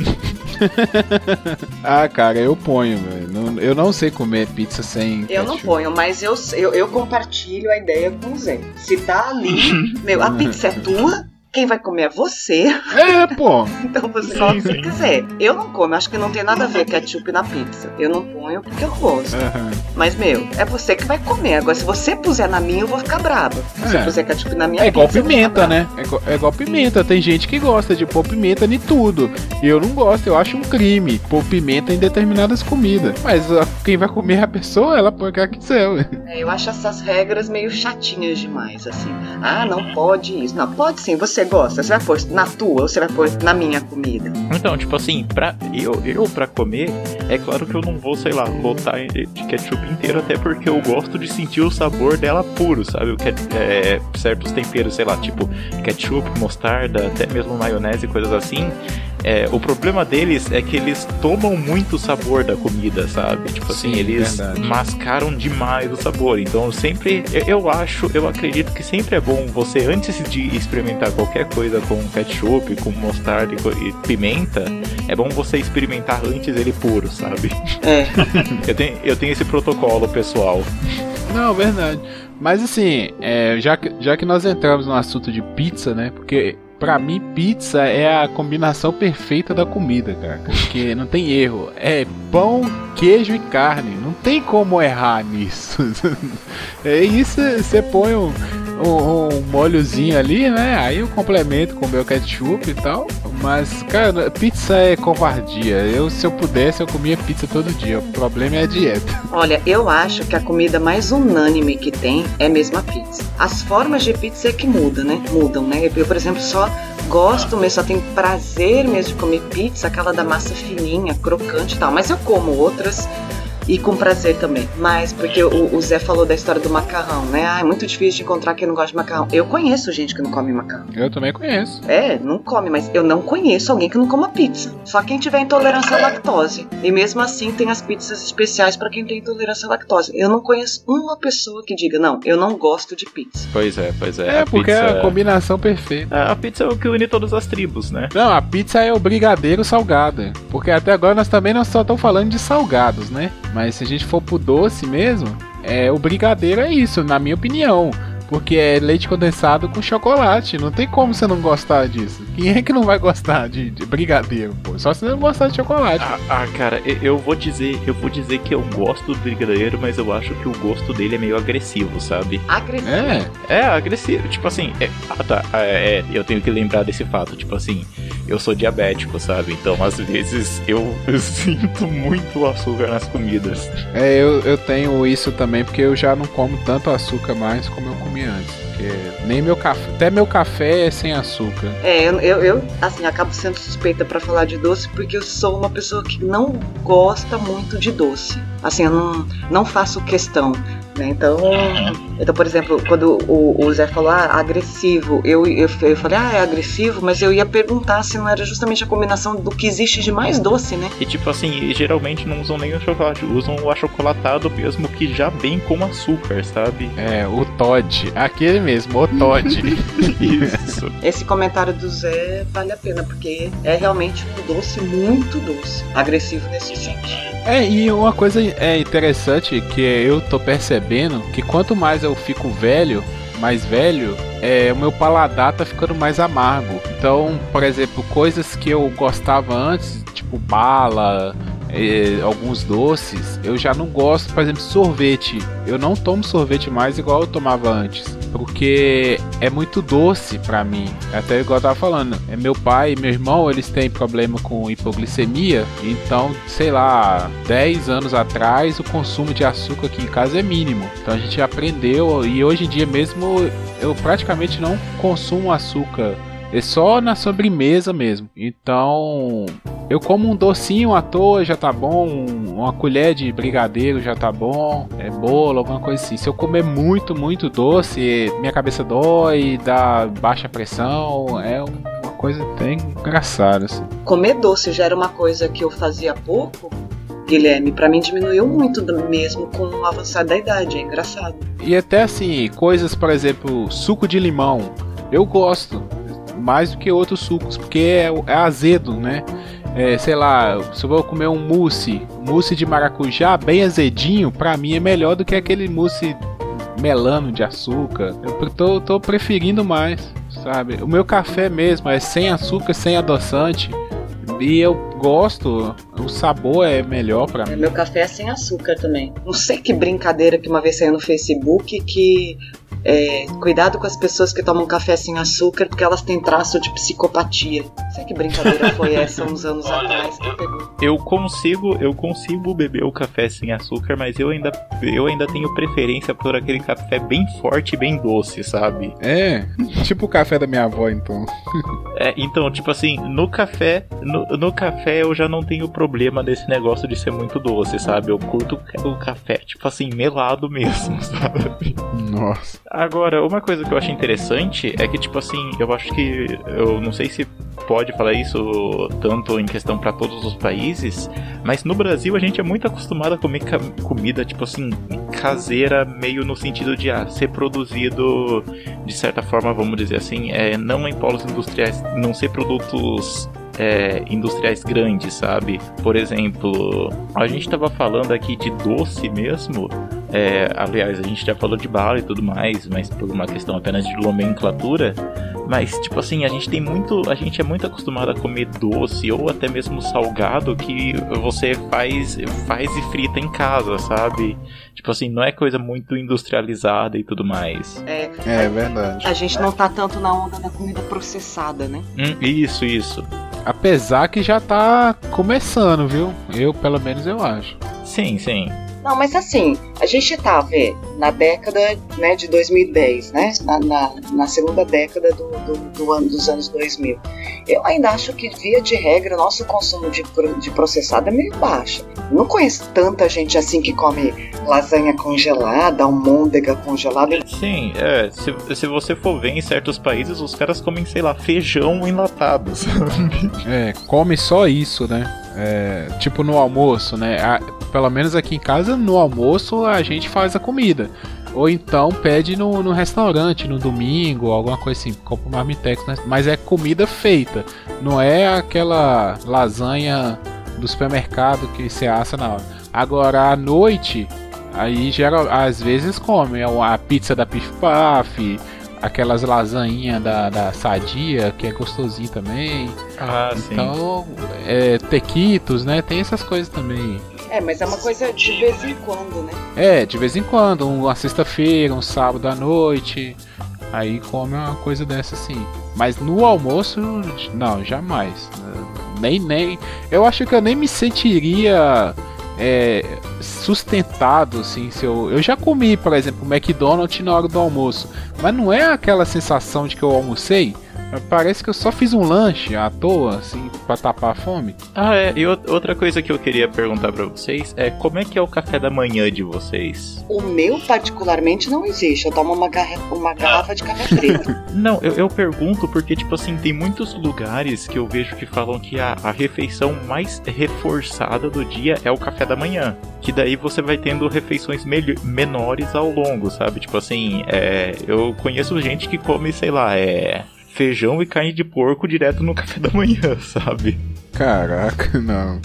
Ah, cara, eu ponho, velho. Não- Eu não sei comer pizza sem Eu não ketchup. ponho, mas eu, eu, eu compartilho a ideia com o Zé. Se tá ali, meu, a pizza é tua, quem vai comer é você, É, pô. então você Sim, coloca o que sim. quiser. Eu não como, acho que não tem nada a ver ketchup na pizza. Eu não ponho porque eu gosto. Aham. Mas, meu, é você que vai comer. Agora, se você puser na minha, eu vou ficar braba. Se você É. puser ketchup na minha É igual pizza, pimenta, né? É igual, é igual pimenta. Tem gente que gosta de pôr pimenta em tudo. Eu não gosto, eu acho um crime pôr pimenta em determinadas comidas. Mas quem vai comer é a pessoa, ela põe o que ela quiser. É, eu acho essas regras meio chatinhas demais, assim. Ah, não pode isso. Não, pode sim, você gosta. Você vai pôr na tua ou você vai pôr na minha comida? Então, tipo assim, pra, eu, eu pra comer, é claro que eu não vou, sei lá, lotar de ketchup inteiro, até porque eu gosto de sentir o sabor dela puro, sabe? O que, é, certos temperos, sei lá, tipo ketchup, mostarda, até mesmo maionese e coisas assim. É, o problema deles é que eles tomam muito o sabor da comida, sabe? Tipo assim, Sim, eles verdade. mascaram demais o sabor. Então, sempre, eu, eu acho, eu acredito que sempre é bom você, antes de experimentar qualquer coisa com ketchup, com mostarda e, e pimenta, é bom você experimentar antes ele puro, sabe? É. Eu tenho, eu tenho esse protocolo pessoal. Não, verdade. Mas assim, é, já, que, já que nós entramos no assunto de pizza, né? Porque pra mim pizza é a combinação perfeita da comida, cara. Porque não tem erro. É pão, queijo e carne. Não tem como errar nisso. é isso, você põe um, um, um molhozinho ali, né? Aí eu complemento com o meu ketchup e tal. Mas, cara, pizza é covardia. Eu, se eu pudesse, eu comia pizza todo dia. O problema é a dieta. Olha, eu acho que a comida mais unânime que tem é mesmo a pizza. As formas de pizza é que mudam, né? Mudam, né? Eu, por exemplo, só gosto mesmo, só tenho prazer mesmo de comer pizza, aquela da massa fininha, crocante e tal. Mas eu como outras e com prazer também. Mas porque o, o Zé falou da história do macarrão, né? Ah, é muito difícil de encontrar quem não gosta de macarrão. Eu conheço gente que não come macarrão. Eu também conheço. É, não come, mas eu não conheço alguém que não coma pizza. Só quem tiver intolerância à lactose. E mesmo assim tem as pizzas especiais para quem tem intolerância à lactose. Eu não conheço uma pessoa que diga, não, eu não gosto de pizza. Pois é, pois é. É, a porque é pizza, a combinação perfeita. a pizza é o que une todas as tribos, né? Não, a pizza é o brigadeiro salgado. Porque até agora nós também não só estamos falando de salgados, né? Mas se a gente for pro doce mesmo, é o brigadeiro é isso, na minha opinião. Porque é leite condensado com chocolate. Não tem como você não gostar disso. Quem é que não vai gostar de, de brigadeiro, pô? Só se você não gostar de chocolate. Ah, ah, cara, eu, eu vou dizer, eu vou dizer que eu gosto do brigadeiro, mas eu acho que o gosto dele é meio agressivo, sabe? Agressivo. É, É, agressivo. Tipo assim, é, ah, tá, é, é, eu tenho que lembrar desse fato. Tipo assim, eu sou diabético, sabe? Então, às vezes, eu, eu sinto muito açúcar nas comidas. é eu, eu tenho isso também, porque eu já não como tanto açúcar mais como eu comia antes. Porque nem meu café, até meu café é sem açúcar. É, eu, eu, eu, assim, acabo sendo suspeita pra falar de doce porque eu sou uma pessoa que não gosta muito de doce. Assim, eu não, não faço questão. Né? Então, então, por exemplo, quando o, o Zé falou ah, agressivo, eu, eu, eu falei, ah, é agressivo, mas eu ia perguntar se não era justamente a combinação do que existe de mais doce, né? E tipo assim, geralmente não usam nem o chocolate, usam o achocolatado mesmo que já vem com açúcar, sabe? É, o Todd. Aquele mesmo, o Todd. Isso. Esse comentário do Zé vale a pena, porque é realmente um doce muito doce, agressivo nesse sentido. É, e uma coisa é interessante que eu tô percebendo que quanto mais eu fico velho, mais velho, é, o meu paladar tá ficando mais amargo. Então, por exemplo, coisas que eu gostava antes, tipo bala, é, alguns doces, eu já não gosto, por exemplo, sorvete. Eu não tomo sorvete mais igual eu tomava antes, porque é muito doce para mim. Até igual eu tava falando, é meu pai e meu irmão, eles têm problema com hipoglicemia, então, sei lá, 10 anos atrás o consumo de açúcar aqui em casa é mínimo. Então a gente aprendeu e hoje em dia mesmo eu praticamente não consumo açúcar é só na sobremesa mesmo. Então, eu como um docinho à toa já tá bom, uma colher de brigadeiro já tá bom, é bolo, alguma coisa assim. Se eu comer muito, muito doce, minha cabeça dói, dá baixa pressão, é uma coisa bem engraçada assim. Comer doce já era uma coisa que eu fazia pouco. Guilherme, para mim diminuiu muito mesmo com o avançar da idade, é engraçado. E até assim, coisas, por exemplo, suco de limão, eu gosto mais do que outros sucos, porque é, é azedo, né? É, sei lá, se eu vou comer um mousse, mousse de maracujá bem azedinho, pra mim é melhor do que aquele mousse melano de açúcar. Eu tô, tô preferindo mais, sabe? O meu café mesmo é sem açúcar, sem adoçante. E eu gosto, o sabor é melhor para mim. Meu café é sem açúcar também. Não sei que brincadeira que uma vez saiu no Facebook que é, cuidado com as pessoas que tomam café sem açúcar porque elas têm traço de psicopatia. Sei que brincadeira foi essa uns anos atrás que pegou. Eu consigo, eu consigo beber o café sem açúcar, mas eu ainda, eu ainda tenho preferência por aquele café bem forte e bem doce, sabe? É, tipo o café da minha avó, então. é, então, tipo assim, no café, no, no café eu já não tenho problema desse negócio de ser muito doce, sabe? Eu curto o café, tipo assim, melado mesmo, sabe? Nossa. Agora, uma coisa que eu acho interessante é que, tipo assim, eu acho que. Eu não sei se pode falar isso tanto em questão para todos os países, mas no Brasil a gente é muito acostumado a comer comida, tipo assim, caseira, meio no sentido de ah, ser produzido de certa forma, vamos dizer assim, é, não em polos industriais, não ser produtos é, industriais grandes, sabe? Por exemplo, a gente estava falando aqui de doce mesmo. É, aliás, a gente já falou de bala e tudo mais, mas por uma questão apenas de nomenclatura. Mas, tipo assim, a gente tem muito. A gente é muito acostumado a comer doce ou até mesmo salgado que você faz, faz e frita em casa, sabe? Tipo assim, não é coisa muito industrializada e tudo mais. É, é verdade. A gente não tá tanto na onda da comida processada, né? Hum, isso, isso. Apesar que já tá começando, viu? Eu, pelo menos, eu acho. Sim, sim. Não, mas assim, a gente tá, vê, na década né, de 2010, né? Na, na, na segunda década do, do, do, ano dos anos 2000. Eu ainda acho que, via de regra, o nosso consumo de, de processado é meio baixo. Não conheço tanta gente assim que come lasanha congelada, almôndega congelada. Sim, é. Se, se você for ver em certos países, os caras comem, sei lá, feijão enlatado, sabe? É, come só isso, né? É, tipo no almoço, né? Pelo menos aqui em casa, no almoço a gente faz a comida. Ou então pede no, no restaurante no domingo, alguma coisa assim, compra um marmitex, né? mas é comida feita, não é aquela lasanha do supermercado que você assa na hora. Agora à noite, aí geral, às vezes come a pizza da Pif Paf, aquelas lasanhinhas da, da Sadia, que é gostosinho também. Ah, sim. Então, é, tequitos, né? Tem essas coisas também. É, mas é uma coisa de vez em quando, né? É, de vez em quando, uma sexta-feira, um sábado à noite. Aí come uma coisa dessa assim. Mas no almoço, não, jamais. Nem, nem. Eu acho que eu nem me sentiria é, sustentado, assim, se eu, eu já comi, por exemplo, McDonald's na hora do almoço, mas não é aquela sensação de que eu almocei, Parece que eu só fiz um lanche à toa, assim, pra tapar a fome. Ah, é. E outra coisa que eu queria perguntar para vocês é como é que é o café da manhã de vocês? O meu, particularmente, não existe. Eu tomo uma, garra uma garrafa de café preto. não, eu, eu, pergunto porque, tipo assim, tem muitos lugares que eu vejo que falam que a, a refeição mais reforçada do dia é o café da manhã. Que daí você vai tendo refeições menores ao longo, sabe? Tipo assim, é, eu conheço gente que come, sei lá, é feijão e carne de porco direto no café da manhã, sabe? Caraca, não.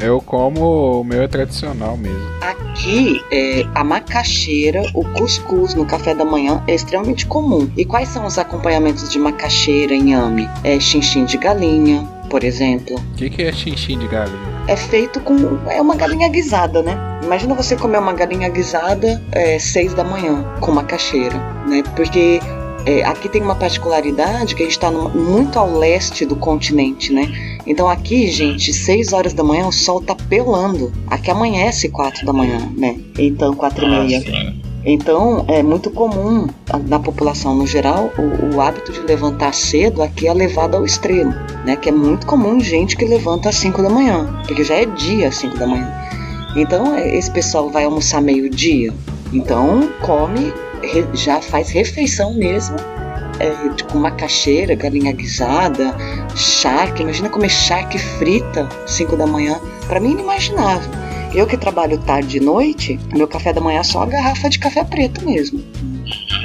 Eu como o meu é tradicional mesmo. Aqui, é, a macaxeira, o cuscuz no café da manhã é extremamente comum. E quais são os acompanhamentos de macaxeira em Yami? É chinchim de galinha, por exemplo. O que, que é chinchim de galinha? É feito com. É uma galinha guisada, né? Imagina você comer uma galinha guisada é, seis da manhã com macaxeira, né? Porque é, aqui tem uma particularidade que a gente está muito ao leste do continente, né? Então aqui, gente, 6 horas da manhã o sol tá pelando. Aqui amanhece 4 da manhã, né? Então, 4 e meia. Ah, então, é muito comum na população no geral o, o, hábito de levantar cedo aqui é levado ao extremo, né? Que é muito comum gente que levanta às 5 da manhã, porque já é dia às 5 da manhã. Então, é, esse pessoal vai almoçar meio-dia, então come já faz refeição mesmo, é, tipo macaxeira, galinha guisada, charque. Imagina comer charque frita 5 da manhã. Para mim, inimaginável. Eu que trabalho tarde e noite, meu café da manhã é só a garrafa de café preto mesmo.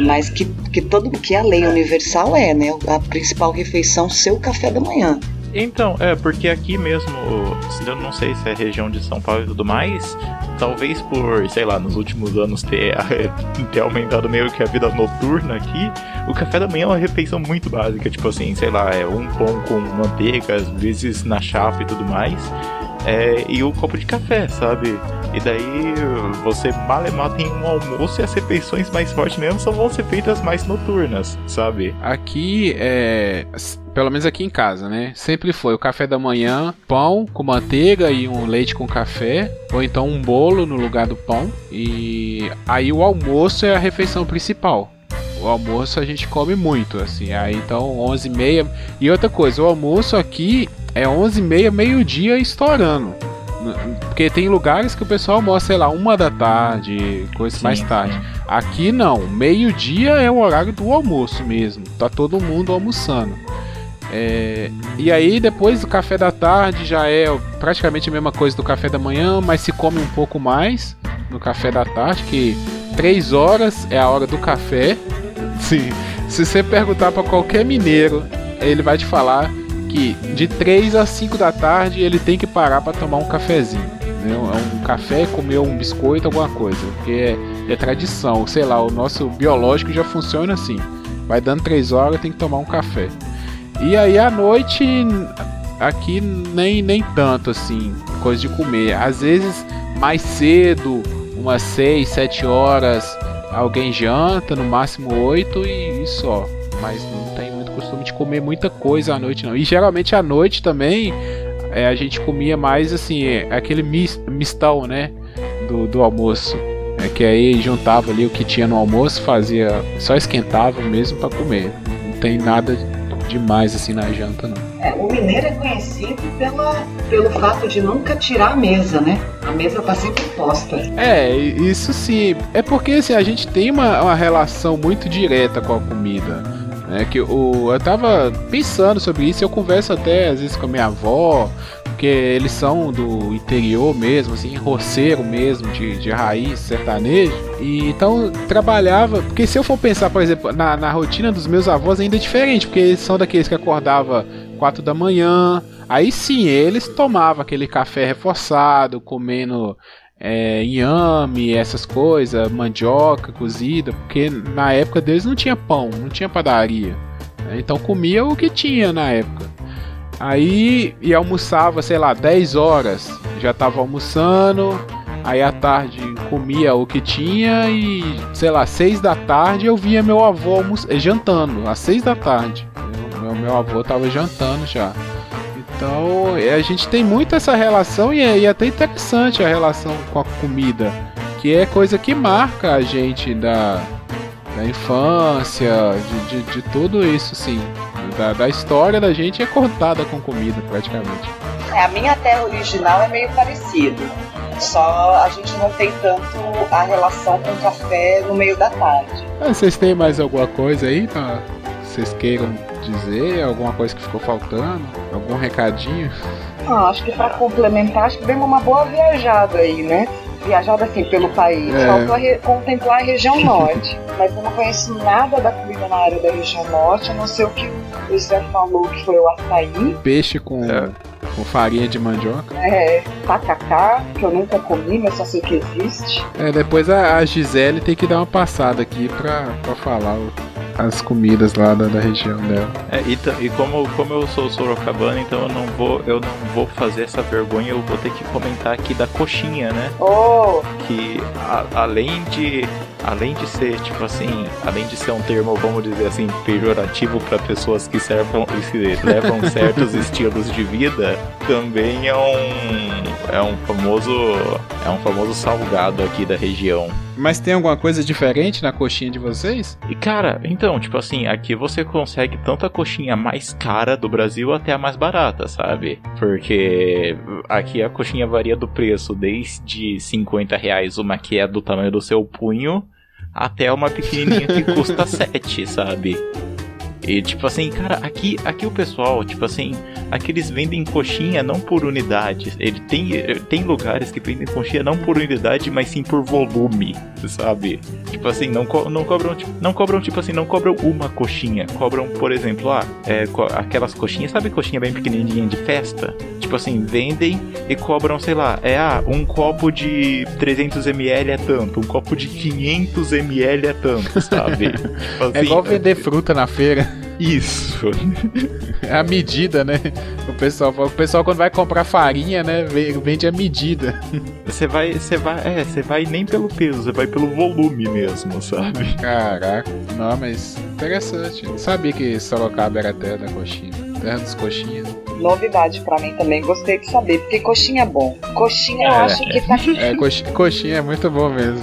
Mas que, que todo que a lei universal é, né? A principal refeição, seu café da manhã. Então, é, porque aqui mesmo, eu não sei se é região de São Paulo e tudo mais, talvez por, sei lá, nos últimos anos ter, ter aumentado meio que a vida noturna aqui, o café da manhã é uma refeição muito básica, tipo assim, sei lá, é um pão com manteiga, às vezes na chapa e tudo mais, é, e um copo de café, sabe? E daí você mal tem um almoço e as refeições mais fortes mesmo só vão ser feitas mais noturnas, sabe? Aqui é pelo menos aqui em casa, né? Sempre foi o café da manhã, pão com manteiga e um leite com café, ou então um bolo no lugar do pão. E aí o almoço é a refeição principal. O almoço a gente come muito, assim. Aí então 11 e meia. E outra coisa, o almoço aqui é 11 e meia, meio-dia estourando. Porque tem lugares que o pessoal almoça, sei lá, uma da tarde, coisa mais tarde. Aqui não, meio-dia é o horário do almoço mesmo. Tá todo mundo almoçando. É, e aí depois do café da tarde já é praticamente a mesma coisa do café da manhã, mas se come um pouco mais no café da tarde, que 3 horas é a hora do café. Sim, se você perguntar para qualquer mineiro, ele vai te falar que de 3 a 5 da tarde ele tem que parar para tomar um cafezinho. Né? Um café, comer um biscoito, alguma coisa. Porque é, é tradição, sei lá, o nosso biológico já funciona assim. Vai dando 3 horas, tem que tomar um café. E aí à noite aqui nem, nem tanto assim, coisa de comer. Às vezes mais cedo, umas 6, 7 horas, alguém janta, no máximo 8 e, e só. Mas não costume de comer muita coisa à noite não. E geralmente à noite também é, a gente comia mais assim, é, aquele mis, mistão, né? Do, do almoço. É que aí juntava ali o que tinha no almoço, fazia, só esquentava mesmo para comer. Não tem nada demais assim na janta, não. É, o mineiro é conhecido pela, pelo fato de nunca tirar a mesa, né? A mesa tá sempre posta. É, isso sim. É porque assim, a gente tem uma, uma relação muito direta com a comida. Né? Que o, eu tava pensando sobre isso, eu converso até às vezes com a minha avó, porque eles são do interior mesmo, assim, roceiro mesmo, de, de raiz sertanejo. E então trabalhava, porque se eu for pensar, por exemplo, na, na rotina dos meus avós ainda é diferente, porque eles são daqueles que acordava 4 da manhã. Aí sim, eles tomavam aquele café reforçado, comendo é, inhame, essas coisas, mandioca cozida, porque na época deles não tinha pão, não tinha padaria. Então comia o que tinha na época. Aí e almoçava, sei lá, 10 horas. Já tava almoçando. Aí à tarde comia o que tinha e, sei lá, 6 da tarde eu via meu avô jantando, às 6 da tarde. Meu, meu avô tava jantando já. Então eh, a gente tem muito essa relação e é, e é até interessante a relação com a comida, que é coisa que marca a gente da, da infância, de, de, de tudo isso, sim da, da história da gente é contada com comida, praticamente. É, a minha terra original é meio parecido. Só a gente não tem tanto a relação com o café no meio da tarde. Ah, vocês têm mais alguma coisa aí pra vocês queiram dizer? Alguma coisa que ficou faltando? Algum recadinho? Ah, acho que pra complementar, acho que demos uma boa viajada aí, né? Viajada assim pelo país. É. Faltou a re- contemplar a região norte. Mas eu não conheço nada da comida na área da região norte, a não ser o que o Zé falou, que foi o açaí, Peixe com, É. com farinha de mandioca. é, tacacá, que eu nunca comi, mas só sei que existe. É, depois a, a Gisele tem que dar uma passada aqui pra, pra falar o- as comidas lá da, da região dela. É, e, e como, como eu sou sorocabano, então eu não vou eu não vou fazer essa vergonha, eu vou ter que comentar aqui da coxinha, né? Oh, que a- além de além de ser tipo assim além de ser um termo vamos dizer assim pejorativo para pessoas que servam que levam certos estilos de vida também é um é um famoso é um famoso salgado aqui da região Mas tem alguma coisa diferente na coxinha de vocês? e cara então tipo assim aqui você consegue tanto a coxinha mais cara do Brasil até a mais barata sabe porque aqui a coxinha varia do preço desde 50 reais uma que é do tamanho do seu punho até uma pequenininha que custa 7, sabe? E tipo assim, cara, aqui, aqui o pessoal, tipo assim, aqui eles vendem coxinha não por unidade. Ele tem, tem lugares que vendem coxinha não por unidade, mas sim por volume, sabe? Tipo assim, não, co- não cobram, tipo, não cobram, tipo assim, não cobram uma coxinha. Cobram, por exemplo, ah, é, co- aquelas coxinhas, sabe coxinha bem pequenininha de festa? Tipo assim, vendem e cobram, sei lá, é ah, um copo de 300ml é tanto, um copo de 500ml é tanto, sabe? Tipo É assim, igual vender fruta na feira. Isso. É a medida, né? O pessoal, fala- o pessoal quando vai comprar farinha, né, ve- vende a medida. Você vai, você vai, é, você vai nem pelo peso, você vai pelo volume mesmo, sabe? Caraca, não, mas interessante. Não sabia que Sorocaba era terra da coxinha. Terra dos coxinhas. novidade pra mim também, gostei de saber, porque coxinha é bom. Coxinha eu É. acho que tá, É, coxinha, coxinha é muito bom mesmo,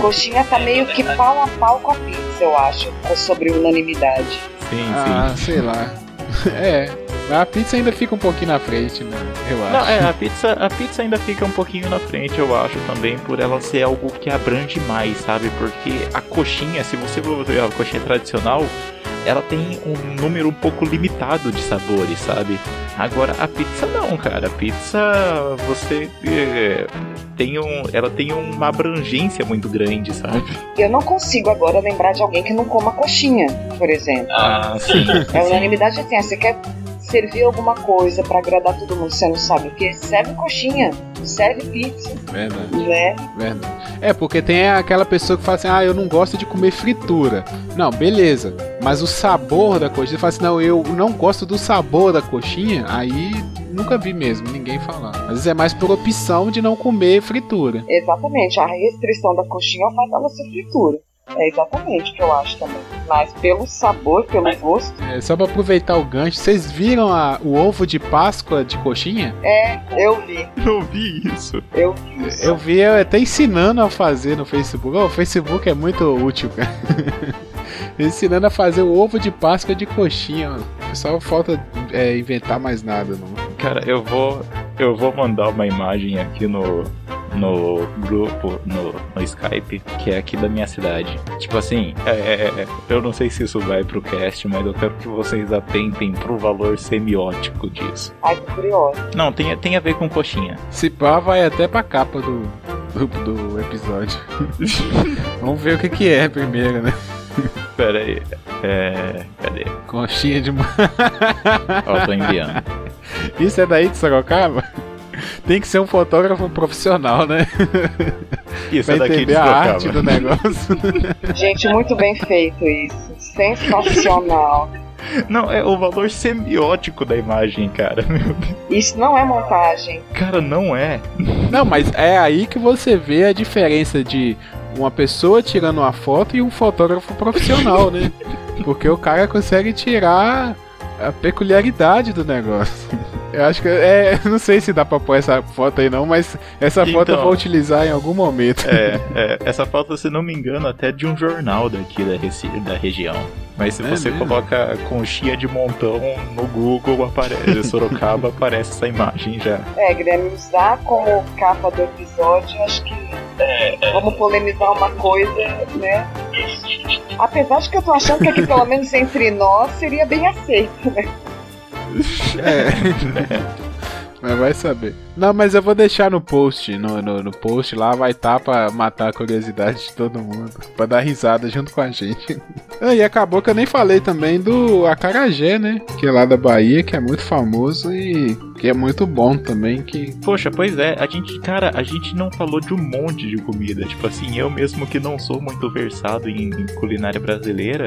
coxinha tá meio que pau a pau com a pizza, eu acho, sobre unanimidade. Sim, Ah, sei lá. É, a pizza ainda fica um pouquinho na frente, né? Eu acho. Não, é, a pizza, a pizza ainda fica um pouquinho na frente, eu acho, também, por ela ser algo que abrange mais, sabe? Porque a coxinha, se você for ver a coxinha tradicional, ela tem um número um pouco limitado de sabores, sabe? Agora a pizza não, cara. A pizza você é, tem um, ela tem uma abrangência muito grande, sabe? Eu não consigo agora lembrar de alguém que não coma coxinha, por exemplo. Ah, sim. É unanimidade assim, ah, você quer servir alguma coisa pra agradar todo mundo, você não sabe o que? Serve coxinha, serve pizza, Verdade, né? verdade. É, porque tem aquela pessoa que fala assim, ah, eu não gosto de comer fritura. Não, beleza. Mas o sabor da coxinha, fala assim, não, eu não gosto do sabor da coxinha, aí nunca vi mesmo ninguém falar. Às vezes é mais por opção de não comer fritura. Exatamente, a restrição da coxinha o fato dela ser fritura. É exatamente o que eu acho também. Mas pelo sabor, pelo gosto, É, só pra aproveitar o gancho, vocês viram a- o ovo de Páscoa de coxinha? é, eu vi, Eu vi isso. eu vi. isso. Eu vi eu até ensinando a fazer no Facebook. Ó, o Facebook é muito útil, cara. ensinando a fazer o ovo de Páscoa de coxinha. ó. O pessoal falta é, inventar mais nada, não. Cara, eu vou. Eu vou mandar uma imagem aqui no. No grupo, no, no Skype, que é aqui da minha cidade. Tipo assim, é, é, é, eu não sei se isso vai pro cast, mas eu quero que vocês atentem pro valor semiótico disso. Ai, tô curiosa. Não, tem, tem a ver com coxinha. Se pá, vai até pra capa do, do, do episódio. Vamos ver o que, que é primeiro, né? Pera aí. É. Cadê? Coxinha de. Ó, tô enviando. Isso é daí de Sorocaba? Tem que ser um fotógrafo profissional, né? Isso Pra é daqui de entender a arte do negócio. Gente, muito bem feito isso. Sensacional. Não, é o valor semiótico da imagem, cara. Isso não é montagem. Cara, não é. Não, mas é aí que você vê a diferença de uma pessoa tirando uma foto e um fotógrafo profissional, né? Porque o cara consegue tirar a peculiaridade do negócio. Eu acho que é. Não sei se dá pra pôr essa foto aí não, mas essa foto eu Então. vou utilizar em algum momento. É, é, essa foto, se não me engano, até de um jornal daqui da, reci- da região. Mas se É você mesmo? coloca conchinha de montão no Google, aparece Sorocaba, aparece essa imagem já. É, Guilherme, usar como capa do episódio, acho que vamos polemizar uma coisa, né? Apesar de que eu tô achando que aqui, pelo menos entre nós, seria bem aceito, né? É. Mas vai saber. Não, mas eu vou deixar no post. No, no, no post lá vai estar pra matar a curiosidade de todo mundo. Pra dar risada junto com a gente. Ah, e acabou que eu nem falei também do Acarajé, né? Que é lá da Bahia, que é muito famoso e que é muito bom também. Que Poxa, pois é, a gente, cara, a gente não falou de um monte de comida. Tipo assim, eu mesmo que não sou muito versado em, em culinária brasileira,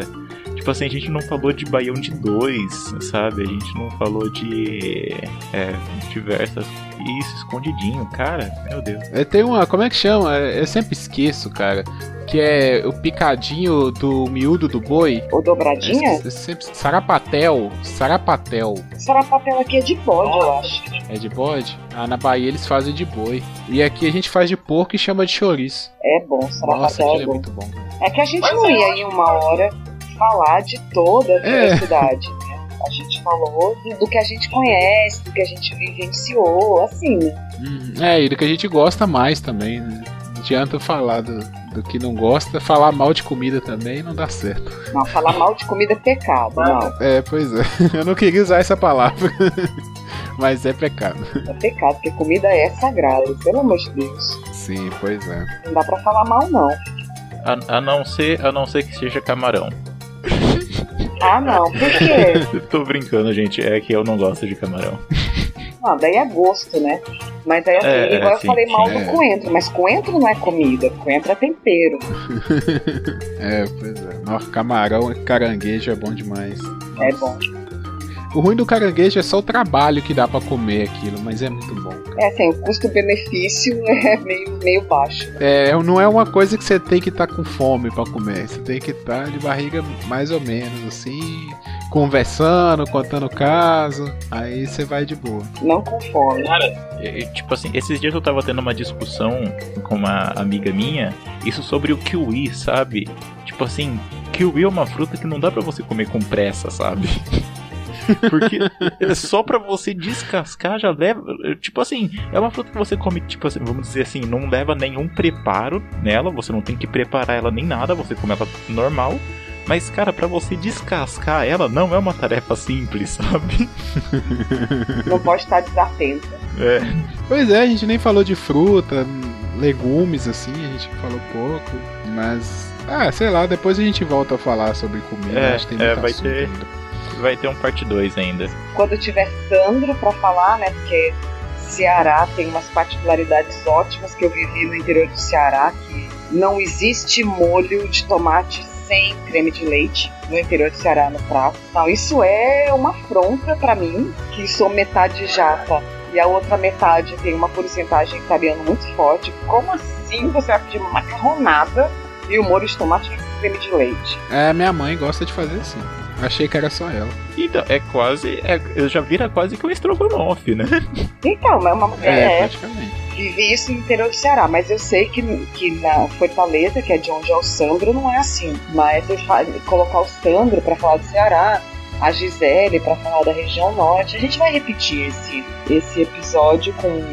tipo assim, a gente não falou de baião de dois, sabe? A gente não falou de é, diversas. Isso, escondidinho, cara, meu Deus. É, tem uma. Como é que chama? É, Eu sempre esqueço, cara. Que é o picadinho do miúdo do boi. Ou dobradinha? Eu sempre, sarapatel. Sarapatel. Sarapatel aqui é de bode, eu acho. É de bode? Ah, na Bahia eles fazem de boi. E aqui a gente faz de porco e chama de chouriço. É bom, Nossa, sarapatel aquilo é é bom. muito bom. É que a gente não ia em uma hora falar de toda a É. diversidade, né? A gente falou do, do que a gente conhece, do que a gente vivenciou, assim, né? Hum, é, e do que a gente gosta mais também, né? Não adianta falar do, do que não gosta, falar mal de comida também não dá certo. Não, falar mal de comida é pecado, não. É, pois é. Eu não queria usar essa palavra. Mas é pecado. É pecado, porque comida é sagrada, pelo amor de Deus. Sim, pois é. Não dá pra falar mal, não. A, a não ser, a não ser que seja camarão. Ah, não, por quê? Tô brincando, gente, é que eu não gosto de camarão. Não, daí é gosto, né? Mas aí, assim, É, igual eu sim, falei sim, mal é. do coentro, mas coentro não é comida, coentro é tempero. É, pois é. Nossa, camarão e caranguejo é bom demais. É bom. O ruim do caranguejo é só o trabalho que dá pra comer aquilo, mas é muito bom. cara. É assim, o custo-benefício é meio, meio baixo. É, não é uma coisa que você tem que estar com fome pra comer. Você tem que estar de barriga mais ou menos assim, conversando, contando caso. Aí você vai de boa. Não com fome. E, tipo assim, esses dias eu tava tendo uma discussão com uma amiga minha, isso sobre o kiwi, sabe? Tipo assim, kiwi é uma fruta que não dá pra você comer com pressa, sabe? Porque só pra você descascar já leva. Tipo assim, é uma fruta que você come, tipo assim, vamos dizer assim, não leva nenhum preparo nela, você não tem que preparar ela nem nada, você come ela normal. Mas, cara, pra você descascar ela não é uma tarefa simples, sabe? Não pode estar desatento. É. Pois é, a gente nem falou de fruta, legumes assim, a gente falou pouco, mas. Ah, sei lá, depois a gente volta a falar sobre comida. É, acho que tem é, vai assunto ter- ainda. Vai ter um parte 2 ainda. Quando tiver Sandro pra falar, né? Porque Ceará tem umas particularidades ótimas que eu vivi no interior do Ceará, que não existe molho de tomate sem creme de leite no interior do Ceará no prato. Então isso é uma afronta pra mim, que sou metade japa e a outra metade tem uma porcentagem italiana muito forte. Como assim você vai pedir macarronada e o molho de tomate com creme de leite? É, minha mãe gosta de fazer assim. Achei que era só ela. Então, é quase. É, já vira quase que um estrogonofe, né? Então, é uma. É, é, praticamente. vivi isso no interior do Ceará, mas eu sei que, que na Fortaleza, que é de onde é o Sandro, não é assim. Mas eu fa- colocar o Sandro pra falar do Ceará, a Gisele pra falar da região norte, a gente vai repetir esse, esse episódio com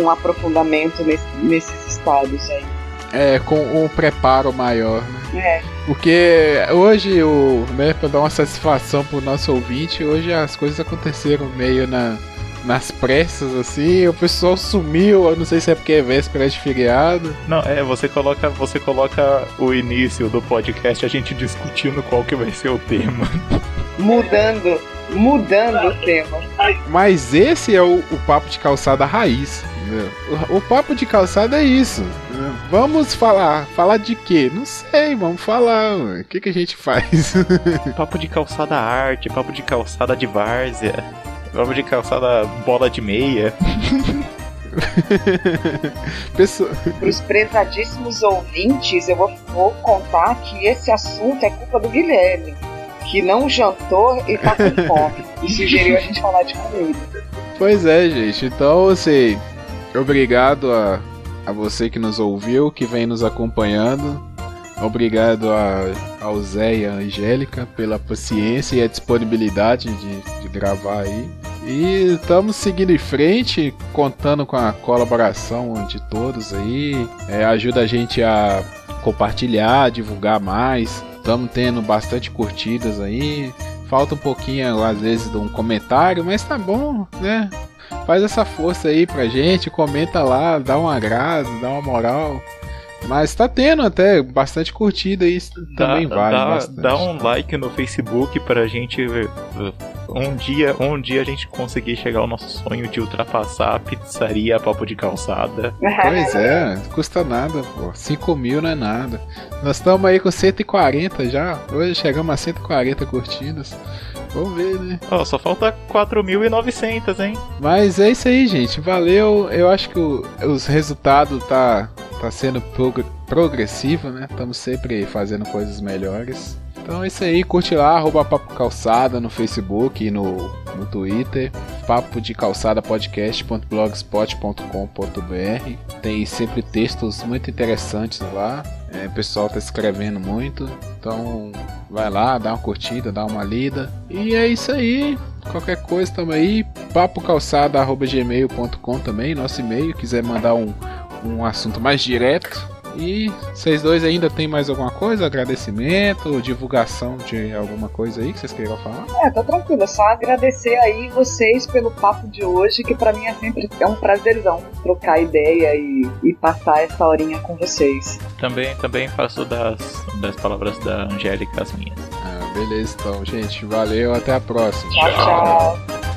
um aprofundamento nesse- nesses estados aí. É, com um preparo maior, né? É, Porque hoje, o, né, pra dar uma satisfação pro nosso ouvinte, hoje as coisas aconteceram meio na, nas pressas, assim, o pessoal sumiu, eu não sei se é porque é véspera de feriado. Não, é, você coloca, você coloca o início do podcast a gente discutindo qual que vai ser o tema. mudando, mudando o tema. Mas esse é o, o papo de calçada raiz. né? O, o papo de calçada é isso. Vamos falar. Falar de quê? Não sei, vamos falar. O que, que a gente faz? papo de calçada arte, papo de calçada de várzea, papo de calçada bola de meia. Pessoa- Para os prezadíssimos ouvintes, eu vou, vou contar que esse assunto é culpa do Guilherme, que não jantou e tá com fome. E sugeriu a gente falar de comida. Pois é, gente. Então, assim, obrigado a, a você que nos ouviu, que vem nos acompanhando. Obrigado a ao Zé e à Angélica pela paciência e a disponibilidade de, de gravar aí. E estamos seguindo em frente, contando com a colaboração de todos aí. É, ajuda a gente a compartilhar, divulgar mais. Estamos tendo bastante curtidas aí. Falta um pouquinho, às vezes, de um comentário, mas tá bom, né? Faz essa força aí pra gente, comenta lá, dá um agrado, dá uma moral. Mas tá tendo até bastante curtida e isso Dá, também vale dá, bastante. dá um like no Facebook pra gente um dia, um dia a gente conseguir chegar ao nosso sonho de ultrapassar a pizzaria Papo de Calçada. Pois é, custa nada, pô. 5 mil não é nada. Nós estamos aí com 140 já. Hoje chegamos a 140 curtidas. Vamos ver, né? Ó, só falta 4.900, hein? Mas é isso aí, gente. Valeu. Eu acho que o- os resultados tá, tá sendo prog- progressivo, né? Estamos sempre fazendo coisas melhores. Então é isso aí, curte lá, arroba Papo Calçada no Facebook e no, no Twitter. Papo de Calçada podcast.blogspot.com.br. Tem sempre textos muito interessantes lá. É, o pessoal tá escrevendo muito. Então vai lá, dá uma curtida, dá uma lida. E é isso aí. Qualquer coisa, tamo aí. papocalçada.gmail.com também, nosso e-mail. Quiser mandar um, um assunto mais direto. E vocês dois ainda tem mais alguma coisa? Agradecimento, divulgação de alguma coisa aí que vocês queiram falar? É, tá tranquilo. É só agradecer aí vocês pelo papo de hoje, que pra mim é sempre é um prazerzão trocar ideia e, e passar essa horinha com vocês. Também, também faço das, das palavras da Angélica as minhas. Ah, beleza, então, gente. Valeu, até a próxima. Tchau, tchau.